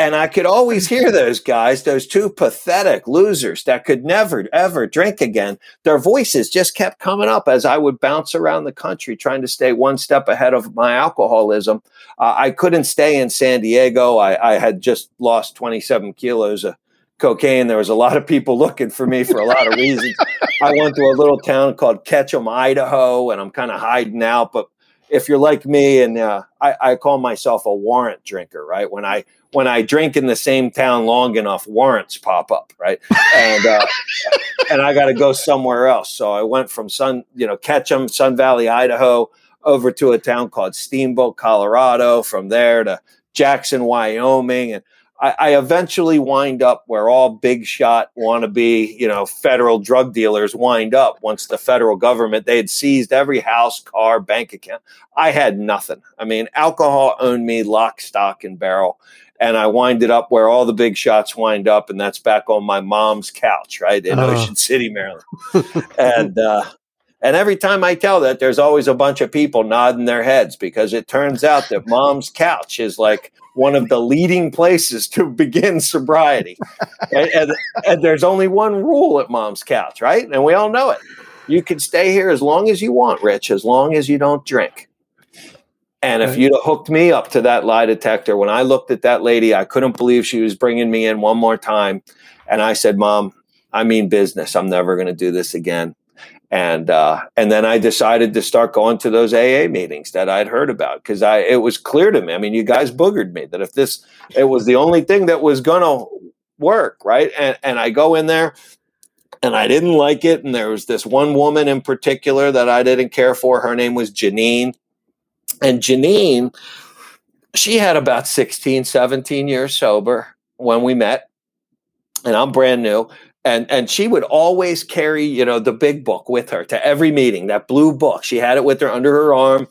And I could always hear those guys, those two pathetic losers that could never, ever drink again. Their voices just kept coming up as I would bounce around the country trying to stay one step ahead of my alcoholism. Uh, I couldn't stay in San Diego. I, I had just lost 27 kilos of cocaine. There was a lot of people looking for me for a lot of reasons. I went to a little town called Ketchum, Idaho, and I'm kind of hiding out. But if you're like me, and uh, I, I, call myself a warrant drinker, right? When I when I drink in the same town long enough, warrants pop up, right? And uh, and I got to go somewhere else. So I went from Sun, you know, Ketchum, Sun Valley, Idaho, over to a town called Steamboat, Colorado. From there to Jackson, Wyoming, and I, I eventually wind up where all big shot wannabe, you know, federal drug dealers wind up once the federal government, they had seized every house, car, bank account. I had nothing. I mean, alcohol owned me lock, stock, and barrel. And I winded up where all the big shots wind up, and that's back on my mom's couch, right in uh. Ocean City, Maryland. and uh, and every time I tell that, there's always a bunch of people nodding their heads because it turns out that mom's couch is like one of the leading places to begin sobriety. and, and, and, there's only one rule at mom's couch, right? And we all know it. You can stay here as long as you want, Rich, as long as you don't drink. And if you'd have hooked me up to that lie detector, when I looked at that lady, I couldn't believe she was bringing me in one more time. And I said, Mom, I mean business. I'm never going to do this again and uh, and then I decided to start going to those AA meetings that I'd heard about because I it was clear to me. I mean, you guys boogered me that if this it was the only thing that was gonna work, right? And and I go in there and I didn't like it. And there was this one woman in particular that I didn't care for. Her name was Janine, and Janine, she had about 16, 17 years sober when we met, and I'm brand new and and she would always carry you know the big book with her to every meeting that blue book. She had it with her under her arm.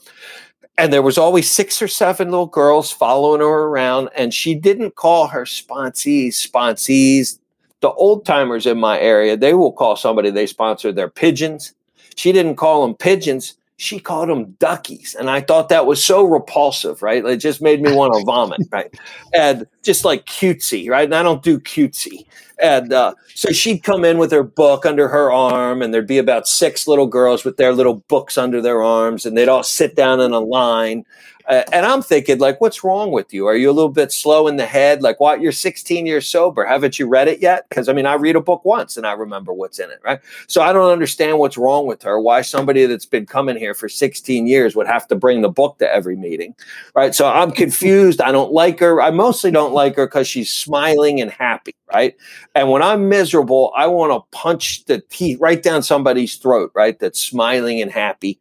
And there was always six or seven little girls following her around. And she didn't call her sponsees sponsees. The old timers in my area they will call somebody they sponsor their pigeons. She didn't call them pigeons she called them duckies. And i thought that was so repulsive right? It just made me want to vomit right? And just like cutesy right? And i don't do cutesy. And uh, so she'd come in with her book under her arm, and there'd be about six little girls with their little books under their arms, and they'd all sit down in a line. Uh, and I'm thinking, like, what's wrong with you? Are you a little bit slow in the head? Like, what? You're 16 years sober. Haven't you read it yet? Because I mean, I read a book once and I remember what's in it, right? So I don't understand what's wrong with her. Why somebody that's been coming here for 16 years would have to bring the book to every meeting, right? So I'm confused. I don't like her. I mostly don't like her because she's smiling and happy, right? And when I'm miserable, I want to punch the teeth right down somebody's throat, right? That's smiling and happy.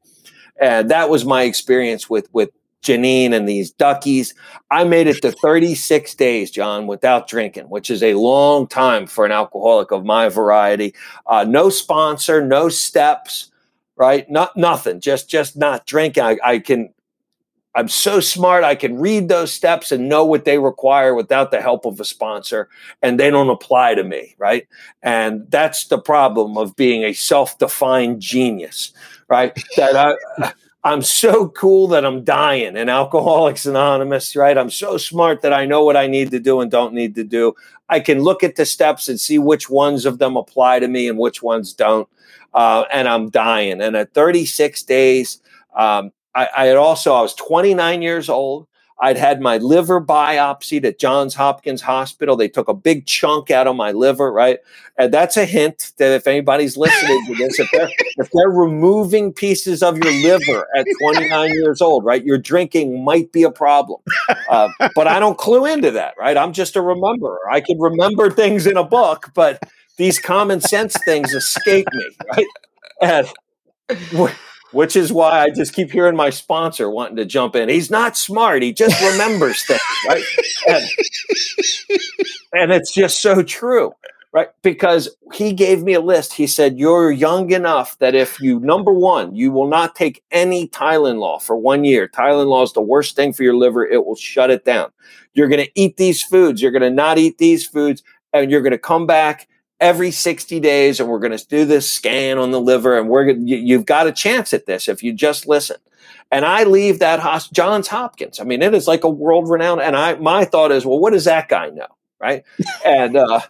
And that was my experience with with Janine and these duckies. I made it to 36 days, John, without drinking, which is a long time for an alcoholic of my variety. Uh, no sponsor, no steps, right? Not nothing. Just just not drinking. I, I can. I'm so smart. I can read those steps and know what they require without the help of a sponsor, and they don't apply to me, right? And that's the problem of being a self-defined genius, right? That I. I'm so cool that I'm dying in Alcoholics Anonymous, right? I'm so smart that I know what I need to do and don't need to do. I can look at the steps and see which ones of them apply to me and which ones don't. Uh, and I'm dying. And at 36 days, um, I, I had also, I was 29 years old. I'd had my liver biopsied at Johns Hopkins Hospital. They took a big chunk out of my liver, right? And that's a hint that if anybody's listening to this, if they're, if they're removing pieces of your liver at 29 years old, right, your drinking might be a problem. Uh, but I don't clue into that, right? I'm just a rememberer. I can remember things in a book, but these common sense things escape me, right? And which is why I just keep hearing my sponsor wanting to jump in. He's not smart. He just remembers things, right? And, and, it's just so true, right? Because he gave me a list. He said, You're young enough that if you, number one, you will not take any Tylenol for one year. Tylenol is the worst thing for your liver. It will shut it down. You're going to eat these foods. You're going to not eat these foods. And you're going to come back every 60 days and we're going to do this scan on the liver and we're you, have got a chance at this if you just listen. And i leave that johns hopkins. I mean it is like a world renowned and i my thought is well what does that guy know right? And uh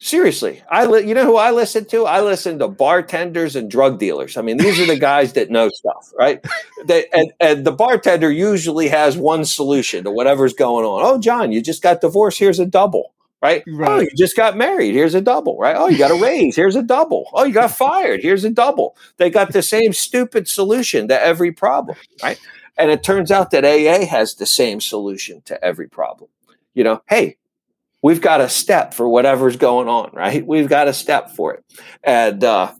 seriously i li- you know who i listen to? I listen to bartenders and drug dealers. I mean these are the guys that know stuff right? They, and, and the bartender usually has one solution to whatever's going on. Oh john you just got divorced. Here's a double right? right? Oh, you just got married. Here's a double, right? Oh, you got a raise. Here's a double. Oh, you got fired. Here's a double. They got the same stupid solution to every problem, right? And it turns out that AA has the same solution to every problem. You know, hey, we've got a step for whatever's going on, right? We've got a step for it. And uh,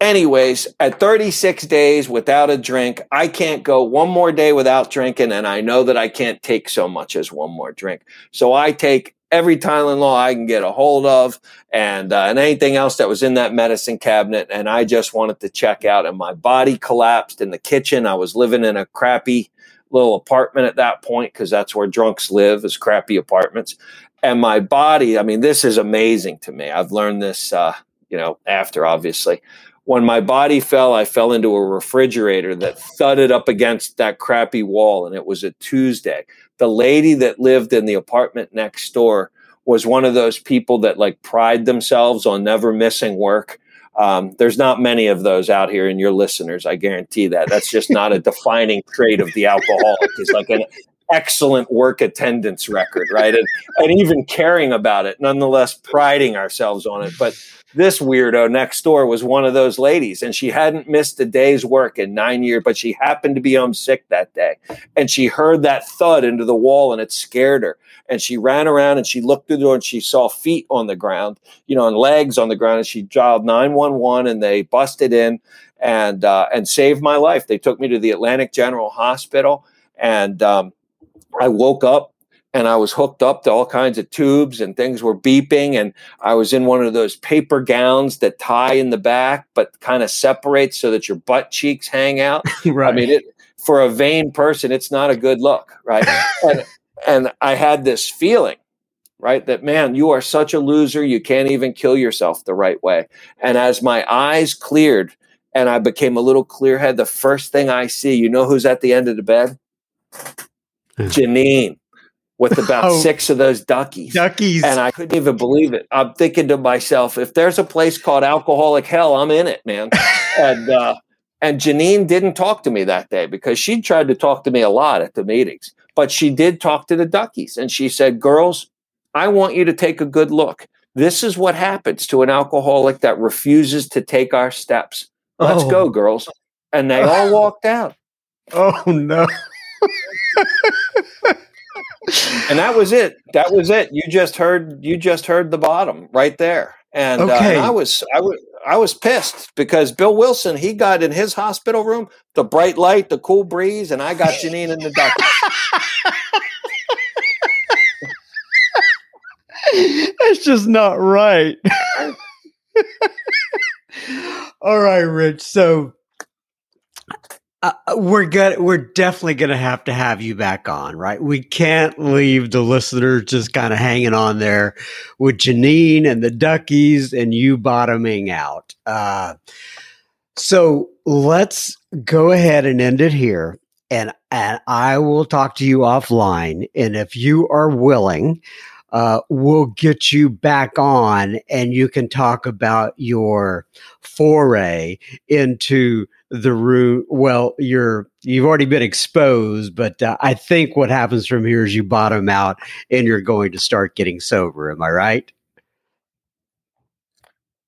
anyways, at 36 days without a drink, I can't go one more day without drinking. And I know that I can't take so much as one more drink. So I take every Tylenol I can get a hold of and, uh, and anything else that was in that medicine cabinet. And I just wanted to check out and my body collapsed in the kitchen. I was living in a crappy little apartment at that point because that's where drunks live is crappy apartments. And my body, I mean, this is amazing to me. I've learned this, uh, you know, after obviously when my body fell, I fell into a refrigerator that thudded up against that crappy wall. And it was a Tuesday. The lady that lived in the apartment next door was one of those people that like pride themselves on never missing work. Um, there's not many of those out here in your listeners. I guarantee that. That's just not a defining trait of the alcoholic. It's like an excellent work attendance record, right? And, and even caring about it, nonetheless, priding ourselves on it. But this weirdo next door was one of those ladies and she hadn't missed a day's work in nine years but she happened to be home sick that day. And she heard that thud into the wall and it scared her. And she ran around and she looked through the door and she saw feet on the ground you know and legs on the ground and she dialed 911 and they busted in and uh, and saved my life. They took me to the atlantic general hospital and um, i woke up and I was hooked up to all kinds of tubes and things were beeping. And I was in one of those paper gowns that tie in the back, but kind of separate so that your butt cheeks hang out. right. I mean, it, for a vain person, it's not a good look. Right. and, and I had this feeling, right, that man, you are such a loser. You can't even kill yourself the right way. And as my eyes cleared and I became a little clear head, the first thing I see, you know who's at the end of the bed? Janine with about oh, six of those duckies. Duckies. And I couldn't even believe it. I'm thinking to myself, if there's a place called Alcoholic Hell, I'm in it, man. and uh, and Janine didn't talk to me that day because she tried to talk to me a lot at the meetings. But she did talk to the duckies and she said, Girls, I want you to take a good look. This is what happens to an alcoholic that refuses to take our steps. Let's oh. go, girls. And they all walked out. Oh no and that was it. That was it. You just heard. You just heard the bottom right there. And, okay. uh, and I was. I was. I was pissed because Bill Wilson he got in his hospital room the bright light, the cool breeze, and I got Janine in the dark. That's just not right. All right, Rich. So uh, we're good. We're definitely going to have to have you back on, right? We can't leave the listeners just kind of hanging on there with Janine and the Duckies and you bottoming out. Uh, so let's go ahead and end it here, and and I will talk to you offline. And if you are willing, uh, we'll get you back on, and you can talk about your foray into the room. Well you're you've already been exposed but uh, i think what happens from here is you bottom out and you're going to start getting sober. Am i right?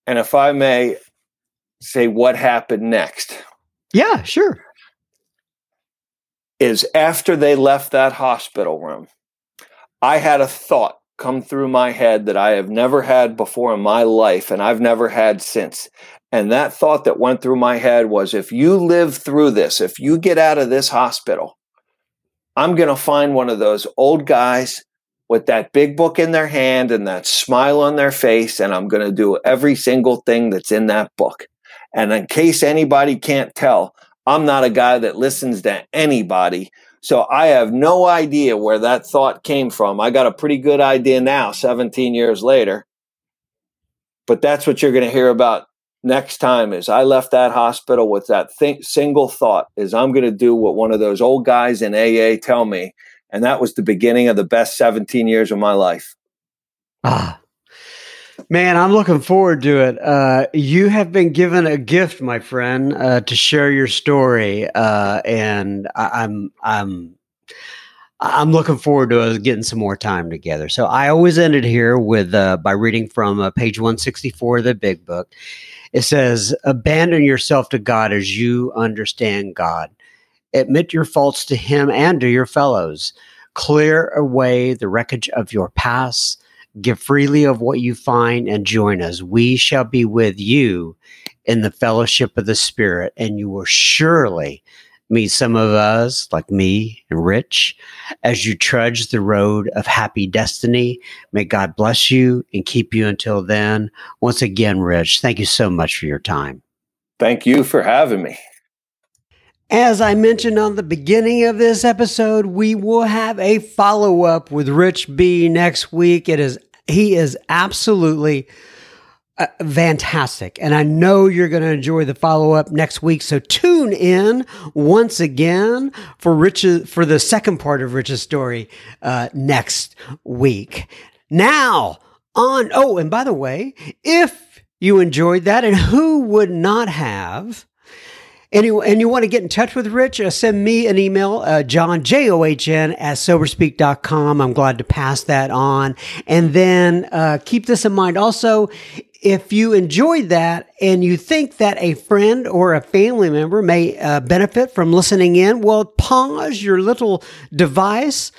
And if i may say what happened next. Yeah sure. Is after they left that hospital room i had a thought come through my head that i have never had before in my life and i've never had since and that thought that went through my head was if you live through this, if you get out of this hospital, I'm going to find one of those old guys with that big book in their hand and that smile on their face, and I'm going to do every single thing that's in that book. And in case anybody can't tell, I'm not a guy that listens to anybody. So I have no idea where that thought came from. I got a pretty good idea now, 17 years later. But that's what you're going to hear about next time is I left that hospital with that single thought is I'm going to do what one of those old guys in AA tell me. And that was the beginning of the best 17 years of my life. Ah, man, I'm looking forward to it. Uh, you have been given a gift, my friend, uh, to share your story. Uh, and I- I'm, I'm, I'm looking forward to us getting some more time together. So I always ended here with uh, by reading from uh, page 164 of the Big Book. It says, Abandon yourself to God as you understand God. Admit your faults to Him and to your fellows. Clear away the wreckage of your past. Give freely of what you find and join us. We shall be with you in the fellowship of the Spirit, and you will surely meet some of us, like me and Rich, as you trudge the road of happy destiny. May God bless you and keep you until then. Once again, Rich, thank you so much for your time. Thank you for having me. As I mentioned on the beginning of this episode, we will have a follow up with Rich B next week. It is he is absolutely uh, fantastic. And I know you're going to enjoy the follow up next week. So tune in once again for Rich's, for the second part of Rich's story uh, next week. Now on, oh, and by the way, if you enjoyed that and who would not have, and you, and you want to get in touch with Rich, uh, send me an email, uh, John, J O H N, at soberspeak.com. I'm glad to pass that on. And then uh, keep this in mind. Also, if you enjoyed that and you think that a friend or a family member may uh, benefit from listening in, well, pause your little device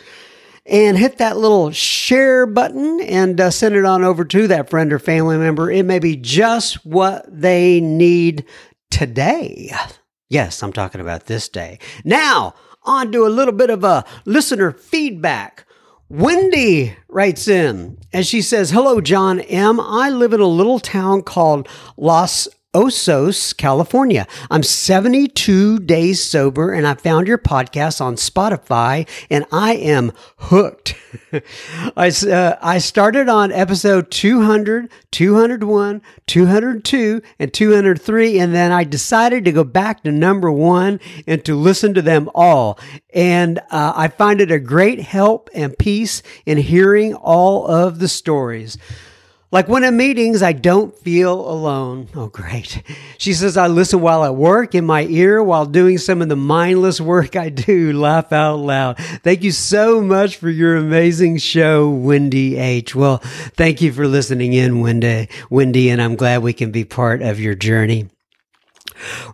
and hit that little share button and uh, send it on over to that friend or family member. It may be just what they need today. Yes, I'm talking about this day. Now, on to a little bit of a listener feedback. Wendy writes in and she says, Hello, John M. I live in a little town called Los Osos, California. I'm 72 days sober and I found your podcast on Spotify and I am hooked. I, uh, I started on episode 200, 201, 202, and 203, and then I decided to go back to number one and to listen to them all. And uh, I find it a great help and peace in hearing all of the stories. Like when in meetings, I don't feel alone. Oh, great. She says, I listen while at work in my ear while doing some of the mindless work I do. Laugh out loud. Thank you so much for your amazing show, Wendy H. Well, thank you for listening in, Wendy. Wendy, and I'm glad we can be part of your journey.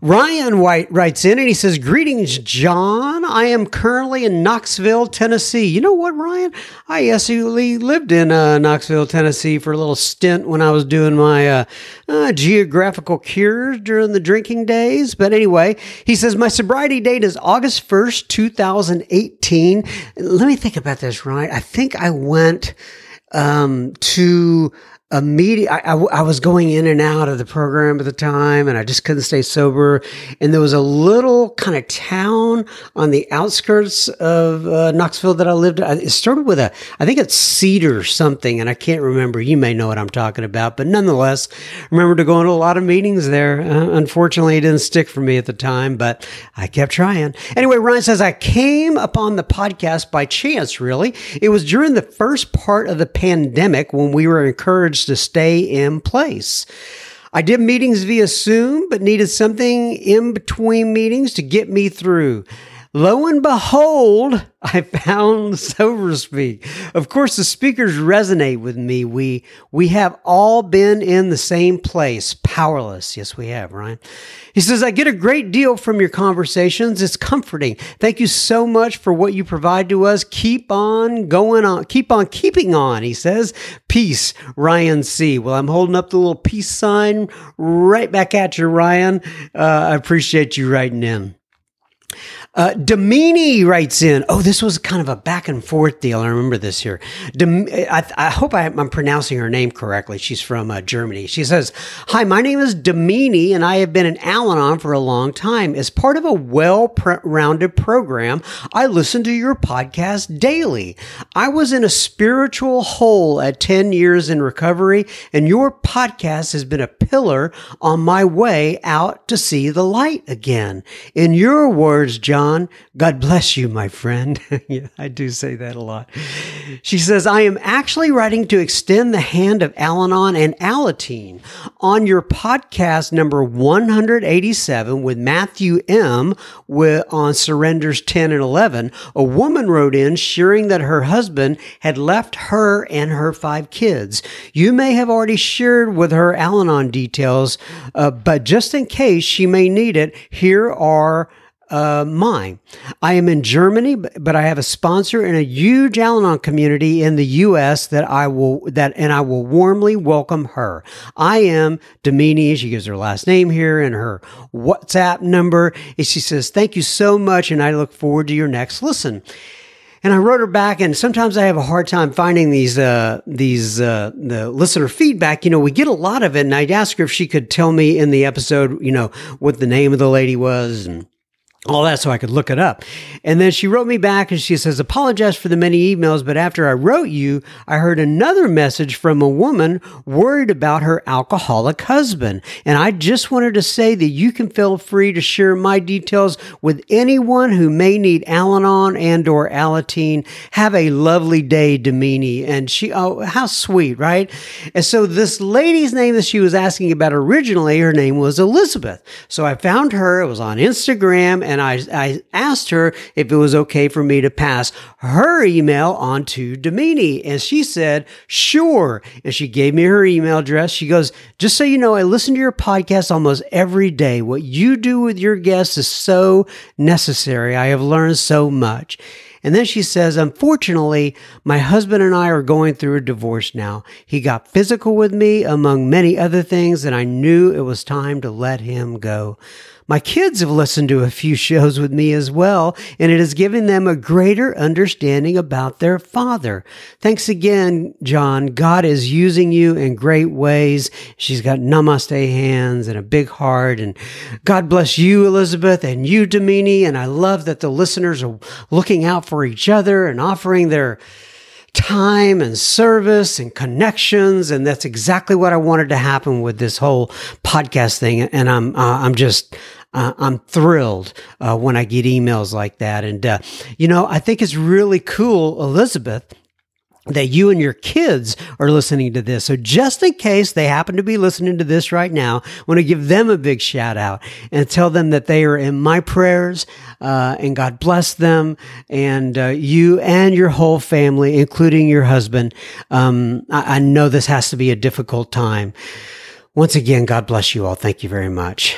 Ryan White writes in and he says, Greetings, John. I am currently in Knoxville, Tennessee. You know what, Ryan? I actually lived in uh, Knoxville, Tennessee for a little stint when I was doing my uh, uh, geographical cures during the drinking days. But anyway, he says, My sobriety date is August 1st, 2018. Let me think about this, Ryan. I think I went um, to immediate I, I, I, was going in and out of the program at the time and i just couldn't stay sober. And there was a little kind of town on the outskirts of uh, knoxville that i lived in it started with a i think it's cedar something and i can't remember. You may know what i'm talking about but nonetheless remember to go to a lot of meetings there. Uh, unfortunately it didn't stick for me at the time but i kept trying. Anyway ryan says i came upon the podcast by chance really. It was during the first part of the pandemic when we were encouraged to stay in place. I did meetings via Zoom, but needed something in between meetings to get me through. Lo and behold, I found Sober Speak. Of course, the speakers resonate with me. We we have all been in the same place, powerless. Yes, we have, Ryan. He says, I get a great deal from your conversations. It's comforting. Thank you so much for what you provide to us. Keep on going on. Keep on keeping on. He says, Peace, Ryan C. Well, I'm holding up the little peace sign right back at you, Ryan. Uh, I appreciate you writing in. Uh, writes in. Oh, this was kind of a back and forth deal. I remember this here. Dem- I, I, hope I, am pronouncing her name correctly. She's from uh, Germany. She says, Hi, my name is Damini, and I have been an Al Anon for a long time. As part of a well rounded program, I listen to your podcast daily. I was in a spiritual hole at 10 years in recovery, and your podcast has been a pillar on my way out to see the light again. In your words, John, John. God bless you, my friend. yeah, I do say that a lot. She says, I am actually writing to extend the hand of Al Anon and Alateen. On your podcast number 187 with Matthew M. With, on Surrenders 10 and 11, a woman wrote in sharing that her husband had left her and her five kids. You may have already shared with her Al Anon details, uh, but just in case she may need it, here are uh, mine. I am in Germany, but I have a sponsor in a huge Al-Anon community in the U.S. that I will that and I will warmly welcome her. I am Damini. She gives her last name here and her WhatsApp number. And she says, "Thank you so much, and I look forward to your next listen." And I wrote her back, and sometimes I have a hard time finding these uh, these uh, the listener feedback. You know, we get a lot of it, and I'd ask her if she could tell me in the episode, you know, what the name of the lady was and all that so I could look it up. And then she wrote me back and she says, Apologize for the many emails, but after I wrote you, I heard another message from a woman worried about her alcoholic husband. And I just wanted to say that you can feel free to share my details with anyone who may need Al Anon and or Alateen. Have a lovely day, Damini. And she, oh, how sweet, right? And so this lady's name that she was asking about originally, her name was Elizabeth. So I found her. It was on Instagram and I, I asked her if it was okay for me to pass her email on to Damini. And she said, sure. And she gave me her email address. She goes, just so you know, I listen to your podcast almost every day. What you do with your guests is so necessary. I have learned so much. And then she says, Unfortunately, my husband and I are going through a divorce now. He got physical with me, among many other things, and I knew it was time to let him go. My kids have listened to a few shows with me as well, and it has given them a greater understanding about their father. Thanks again, John. God is using you in great ways. She's got namaste hands and a big heart. And God bless you, Elizabeth, and you, Damini. And I love that the listeners are looking out for each other and offering their time and service and connections and that's exactly what I wanted to happen with this whole podcast thing and I'm uh, I'm just uh, I'm thrilled uh, when I get emails like that. And, uh, you know, I think it's really cool, Elizabeth, that you and your kids are listening to this. So just in case they happen to be listening to this right now, I want to give them a big shout out and tell them that they are in my prayers, uh, and God bless them and uh, you and your whole family, including your husband. Um, I, I know this has to be a difficult time. Once again, God bless you all. Thank you very much.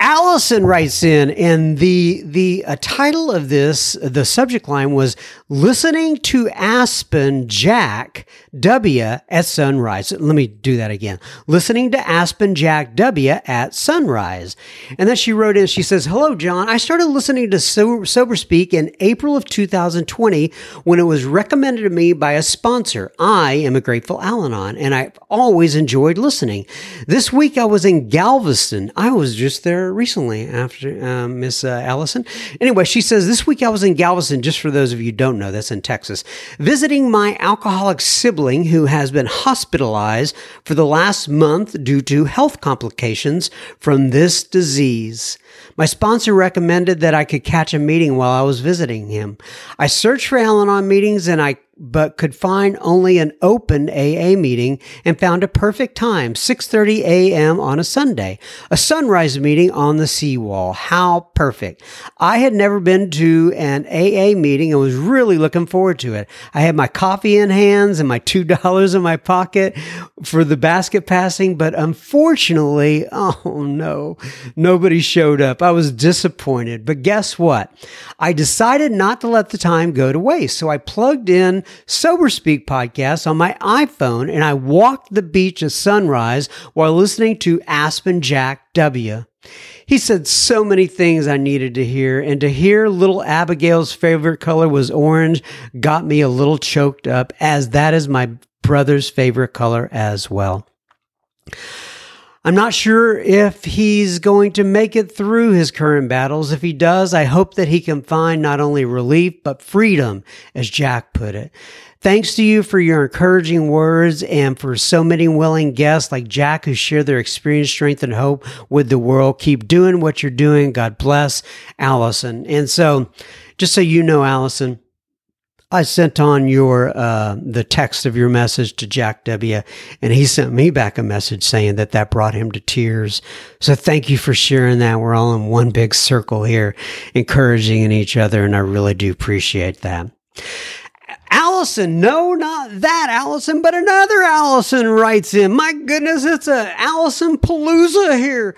Allison writes in, and the the uh, title of this, the subject line was "Listening to Aspen Jack W at Sunrise." Let me do that again. Listening to Aspen Jack W at sunrise, and then she wrote in. She says, "Hello, John. I started listening to Sober, Sober Speak in April of 2020 when it was recommended to me by a sponsor. I am a grateful Al-Anon, and I've always enjoyed listening. This week I was in Galveston. I was just there." Recently after um, Miss uh, Allison. Anyway, she says, This week I was in Galveston, just for those of you don't know, that's in Texas, visiting my alcoholic sibling who has been hospitalized for the last month due to health complications from this disease. My sponsor recommended that I could catch a meeting while I was visiting him. I searched for Al Anon meetings and I but could find only an open AA meeting and found a perfect time, 6:30 a.m. on a Sunday, a sunrise meeting on the seawall. How perfect. I had never been to an AA meeting and was really looking forward to it. I had my coffee in hands and my $2 in my pocket for the basket passing, but unfortunately, oh no, nobody showed up. I was disappointed. But guess what? I decided not to let the time go to waste. So I plugged in Sober Speak podcast on my iPhone and I walked the beach at sunrise while listening to Aspen Jack W. He said so many things I needed to hear, and to hear little Abigail's favorite color was orange got me a little choked up, as that is my brother's favorite color as well. I'm not sure if he's going to make it through his current battles. If he does, I hope that he can find not only relief, but freedom, as Jack put it. Thanks to you for your encouraging words and for so many willing guests like Jack who share their experience, strength, and hope with the world. Keep doing what you're doing. God bless Allison. And so, just so you know, Allison, I sent on your uh, the text of your message to Jack W, and he sent me back a message saying that that brought him to tears. So thank you for sharing that. We're all in one big circle here, encouraging in each other, and I really do appreciate that. Allison, no, not that Allison, but another Allison writes in. My goodness, it's a Allison Palooza here.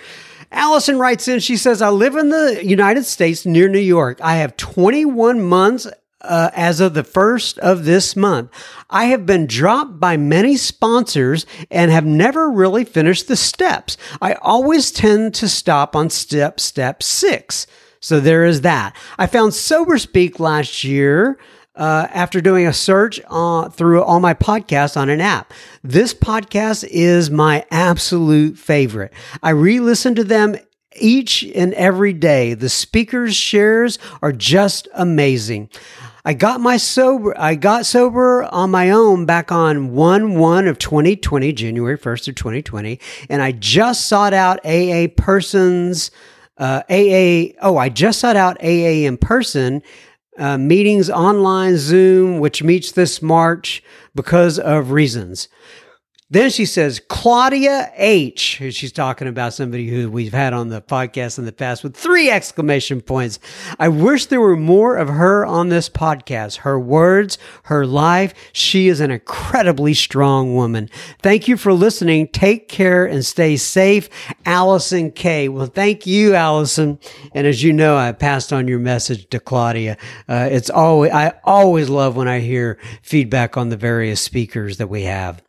Allison writes in, she says, I live in the United States near New York. I have 21 months uh, as of the first of this month. I have been dropped by many sponsors and have never really finished the steps. I always tend to stop on step step six. So there is that. I found Sober Speak last year. Uh, after doing a search uh, through all my podcasts on an app. This podcast is my absolute favorite. I re listen to them each and every day. The speakers' shares are just amazing. I got my sober I got sober on my own back on 1 1 of 2020, January 1st of 2020, and I just sought out AA persons uh, AA oh, I just sought out AA in person uh, meetings online Zoom which meets this March because of reasons. Then she says, Claudia H. She's talking about somebody who we've had on the podcast in the past with three exclamation points. I wish there were more of her on this podcast. Her words, her life. She is an incredibly strong woman. Thank you for listening. Take care and stay safe. Allison K. Well, thank you, Allison. And as you know, I passed on your message to Claudia. Uh, it's always, I always love when I hear feedback on the various speakers that we have.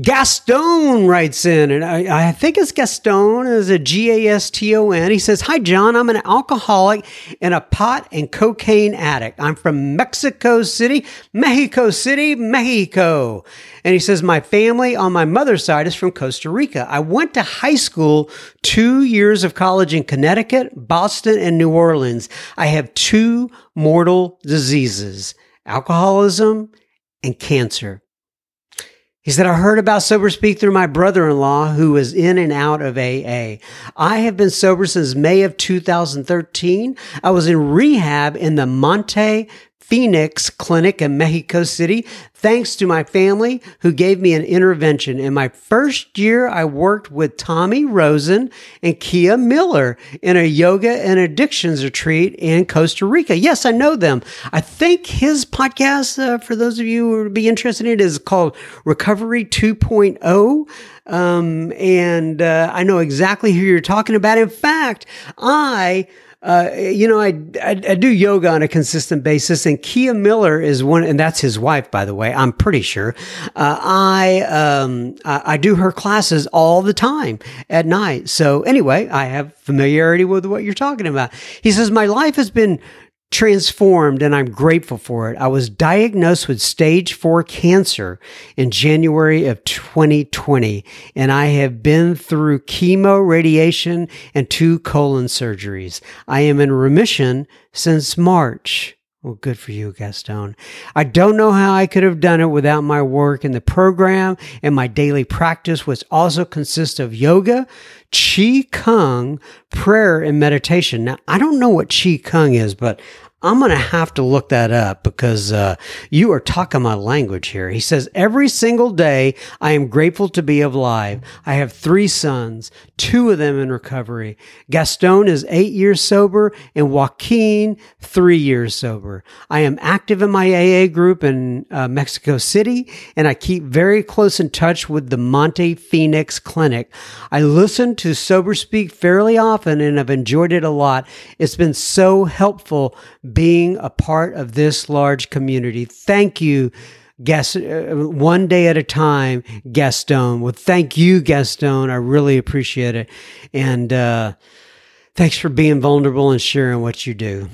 Gaston writes in, and I, I, think it's Gaston, is a G A S T O N. He says, Hi, John. I'm an alcoholic and a pot and cocaine addict. I'm from Mexico City, Mexico City, Mexico. And he says, My family on my mother's side is from Costa Rica. I went to high school, two years of college in Connecticut, Boston, and New Orleans. I have two mortal diseases alcoholism and cancer. He said, I heard about Sober Speak through my brother in law who was in and out of AA. I have been sober since May of 2013. I was in rehab in the Monte Phoenix Clinic in Mexico City, thanks to my family who gave me an intervention. In my first year, I worked with Tommy Rosen and Kia Miller in a yoga and addictions retreat in Costa Rica. Yes, I know them. I think his podcast, uh, for those of you who would be interested in it, is called Recovery 2.0. Um, and uh, I know exactly who you're talking about. In fact, I uh, you know, I, I, I do yoga on a consistent basis, and Kia Miller is one, and that's his wife, by the way. I'm pretty sure. Uh, I um I, I do her classes all the time at night. So anyway, I have familiarity with what you're talking about. He says my life has been transformed and I'm grateful for it. I was diagnosed with stage four cancer in January of 2020, and I have been through chemo, radiation, and two colon surgeries. I am in remission since March. Well, good for you, Gaston. I don't know how I could have done it without my work in the program and my daily practice, which also consists of yoga, Qi Kung, prayer, and meditation. Now, I don't know what Qi Kung is, but I'm going to have to look that up because uh, you are talking my language here. He says, Every single day, I am grateful to be alive. I have three sons, two of them in recovery. Gaston is eight years sober, and Joaquin, three years sober. I am active in my AA group in uh, Mexico City, and I keep very close in touch with the Monte Phoenix Clinic. I listen to Sober Speak fairly often and I've enjoyed it a lot. It's been so helpful being a part of this large community. Thank you. Guest, uh, one day at a time, Gaston. Well, thank you, Gaston. I really appreciate it. And uh, thanks for being vulnerable and sharing what you do.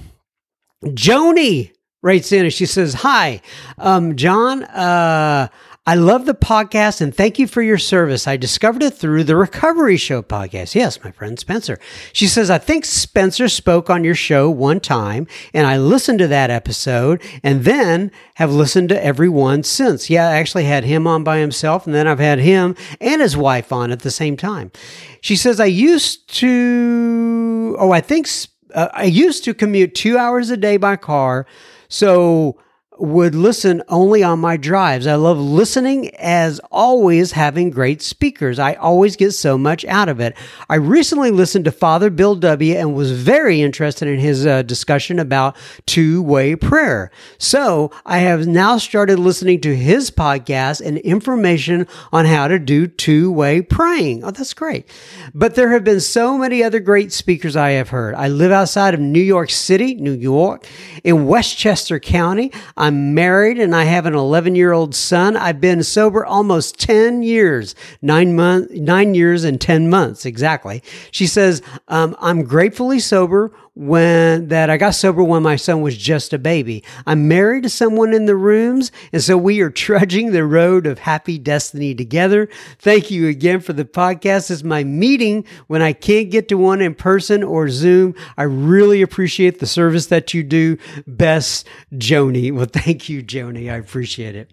Joni writes in and she says, Hi, um, John. Uh, I love the podcast and thank you for your service. I discovered it through the Recovery Show podcast. Yes, my friend Spencer. She says, I think Spencer spoke on your show one time and I listened to that episode and then have listened to every one since. Yeah, I actually had him on by himself and then I've had him and his wife on at the same time. She says, I used to, oh, I think uh, I used to commute two hours a day by car. So would listen only on my drives. I love listening as always having great speakers. I always get so much out of it. I recently listened to Father Bill W. and was very interested in his uh, discussion about two way prayer. So I have now started listening to his podcast and information on how to do two way praying. Oh, that's great. But there have been so many other great speakers I have heard. I live outside of New York City, New York, in Westchester County. I'm married and I have an 11 year old son. I've been sober almost 10 years, nine months, nine years and 10 months exactly. She says, um, I'm gratefully sober when that I got sober when my son was just a baby. I'm married to someone in the rooms, and so we are trudging the road of happy destiny together. Thank you again for the podcast. It's my meeting when I can't get to one in person or Zoom. I really appreciate the service that you do. Best Joni. Well, thank you, Joni. I appreciate it.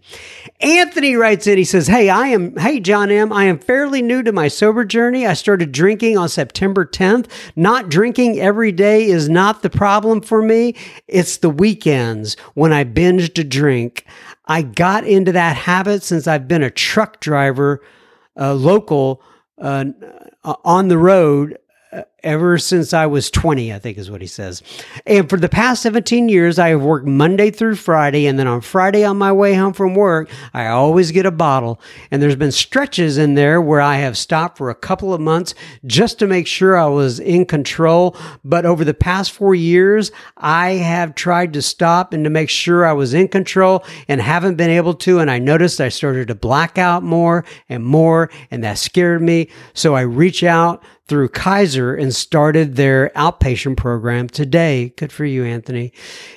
Anthony writes in, he says, Hey, I am, hey, John M. I am fairly new to my sober journey. I started drinking on September 10th. Not drinking every day is not the problem for me. It's the weekends when I binge to drink. I got into that habit since I've been a truck driver, uh, local, uh, on the road ever since I was 20, I think is what he says. And for the past 17 years, I have worked Monday through Friday. And then on Friday, on my way home from work, I always get a bottle. And there's been stretches in there where I have stopped for a couple of months just to make sure I was in control. But over the past four years, I have tried to stop and to make sure I was in control and haven't been able to. And I noticed I started to black out more and more. And that scared me. So I reach out through Kaiser and started their outpatient program today. Good for you, Anthony.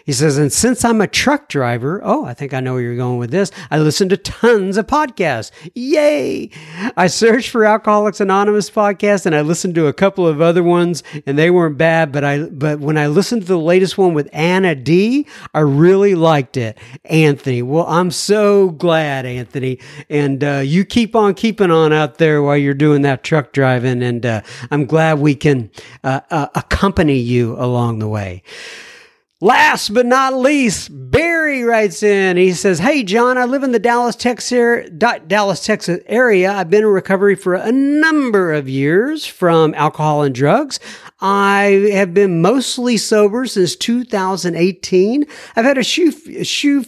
He says, and since I'm a truck driver, oh, I think I know where you're going with this. I listen to tons of podcasts. Yay! I searched for Alcoholics Anonymous podcast and I listened to a couple of other ones and they weren't bad, but I but when I listened to the latest one with Anna D, I really liked it. Anthony, well, I'm so glad, Anthony, and uh, you keep on keeping on out there while you're doing that truck driving and uh, I'm glad we can uh, uh, accompany you along the way. Last but not least, Barry writes in. He says, Hey, John, I live in the Dallas, Texas, area. I've been in recovery for a number of years from alcohol and drugs. I have been mostly sober since 2018. I've had a few, few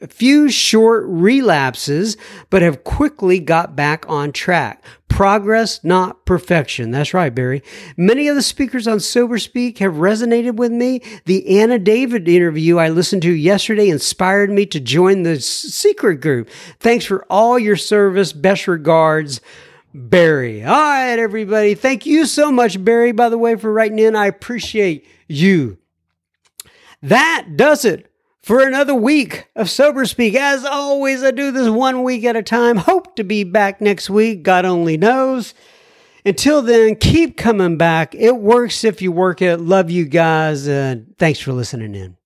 a few short relapses, but have quickly got back on track. Progress, not perfection. That's right, Barry. Many of the speakers on Sober Speak have resonated with me. The Anna David interview I listened to yesterday inspired me to join the secret group. Thanks for all your service. Best regards. Barry. All right, everybody. Thank you so much, Barry, by the way, for writing in. I appreciate you. That does it for another week of Sober Speak. As always, I do this one week at a time. Hope to be back next week. God only knows. Until then, keep coming back. It works if you work it. Love you guys. Uh, thanks for listening in.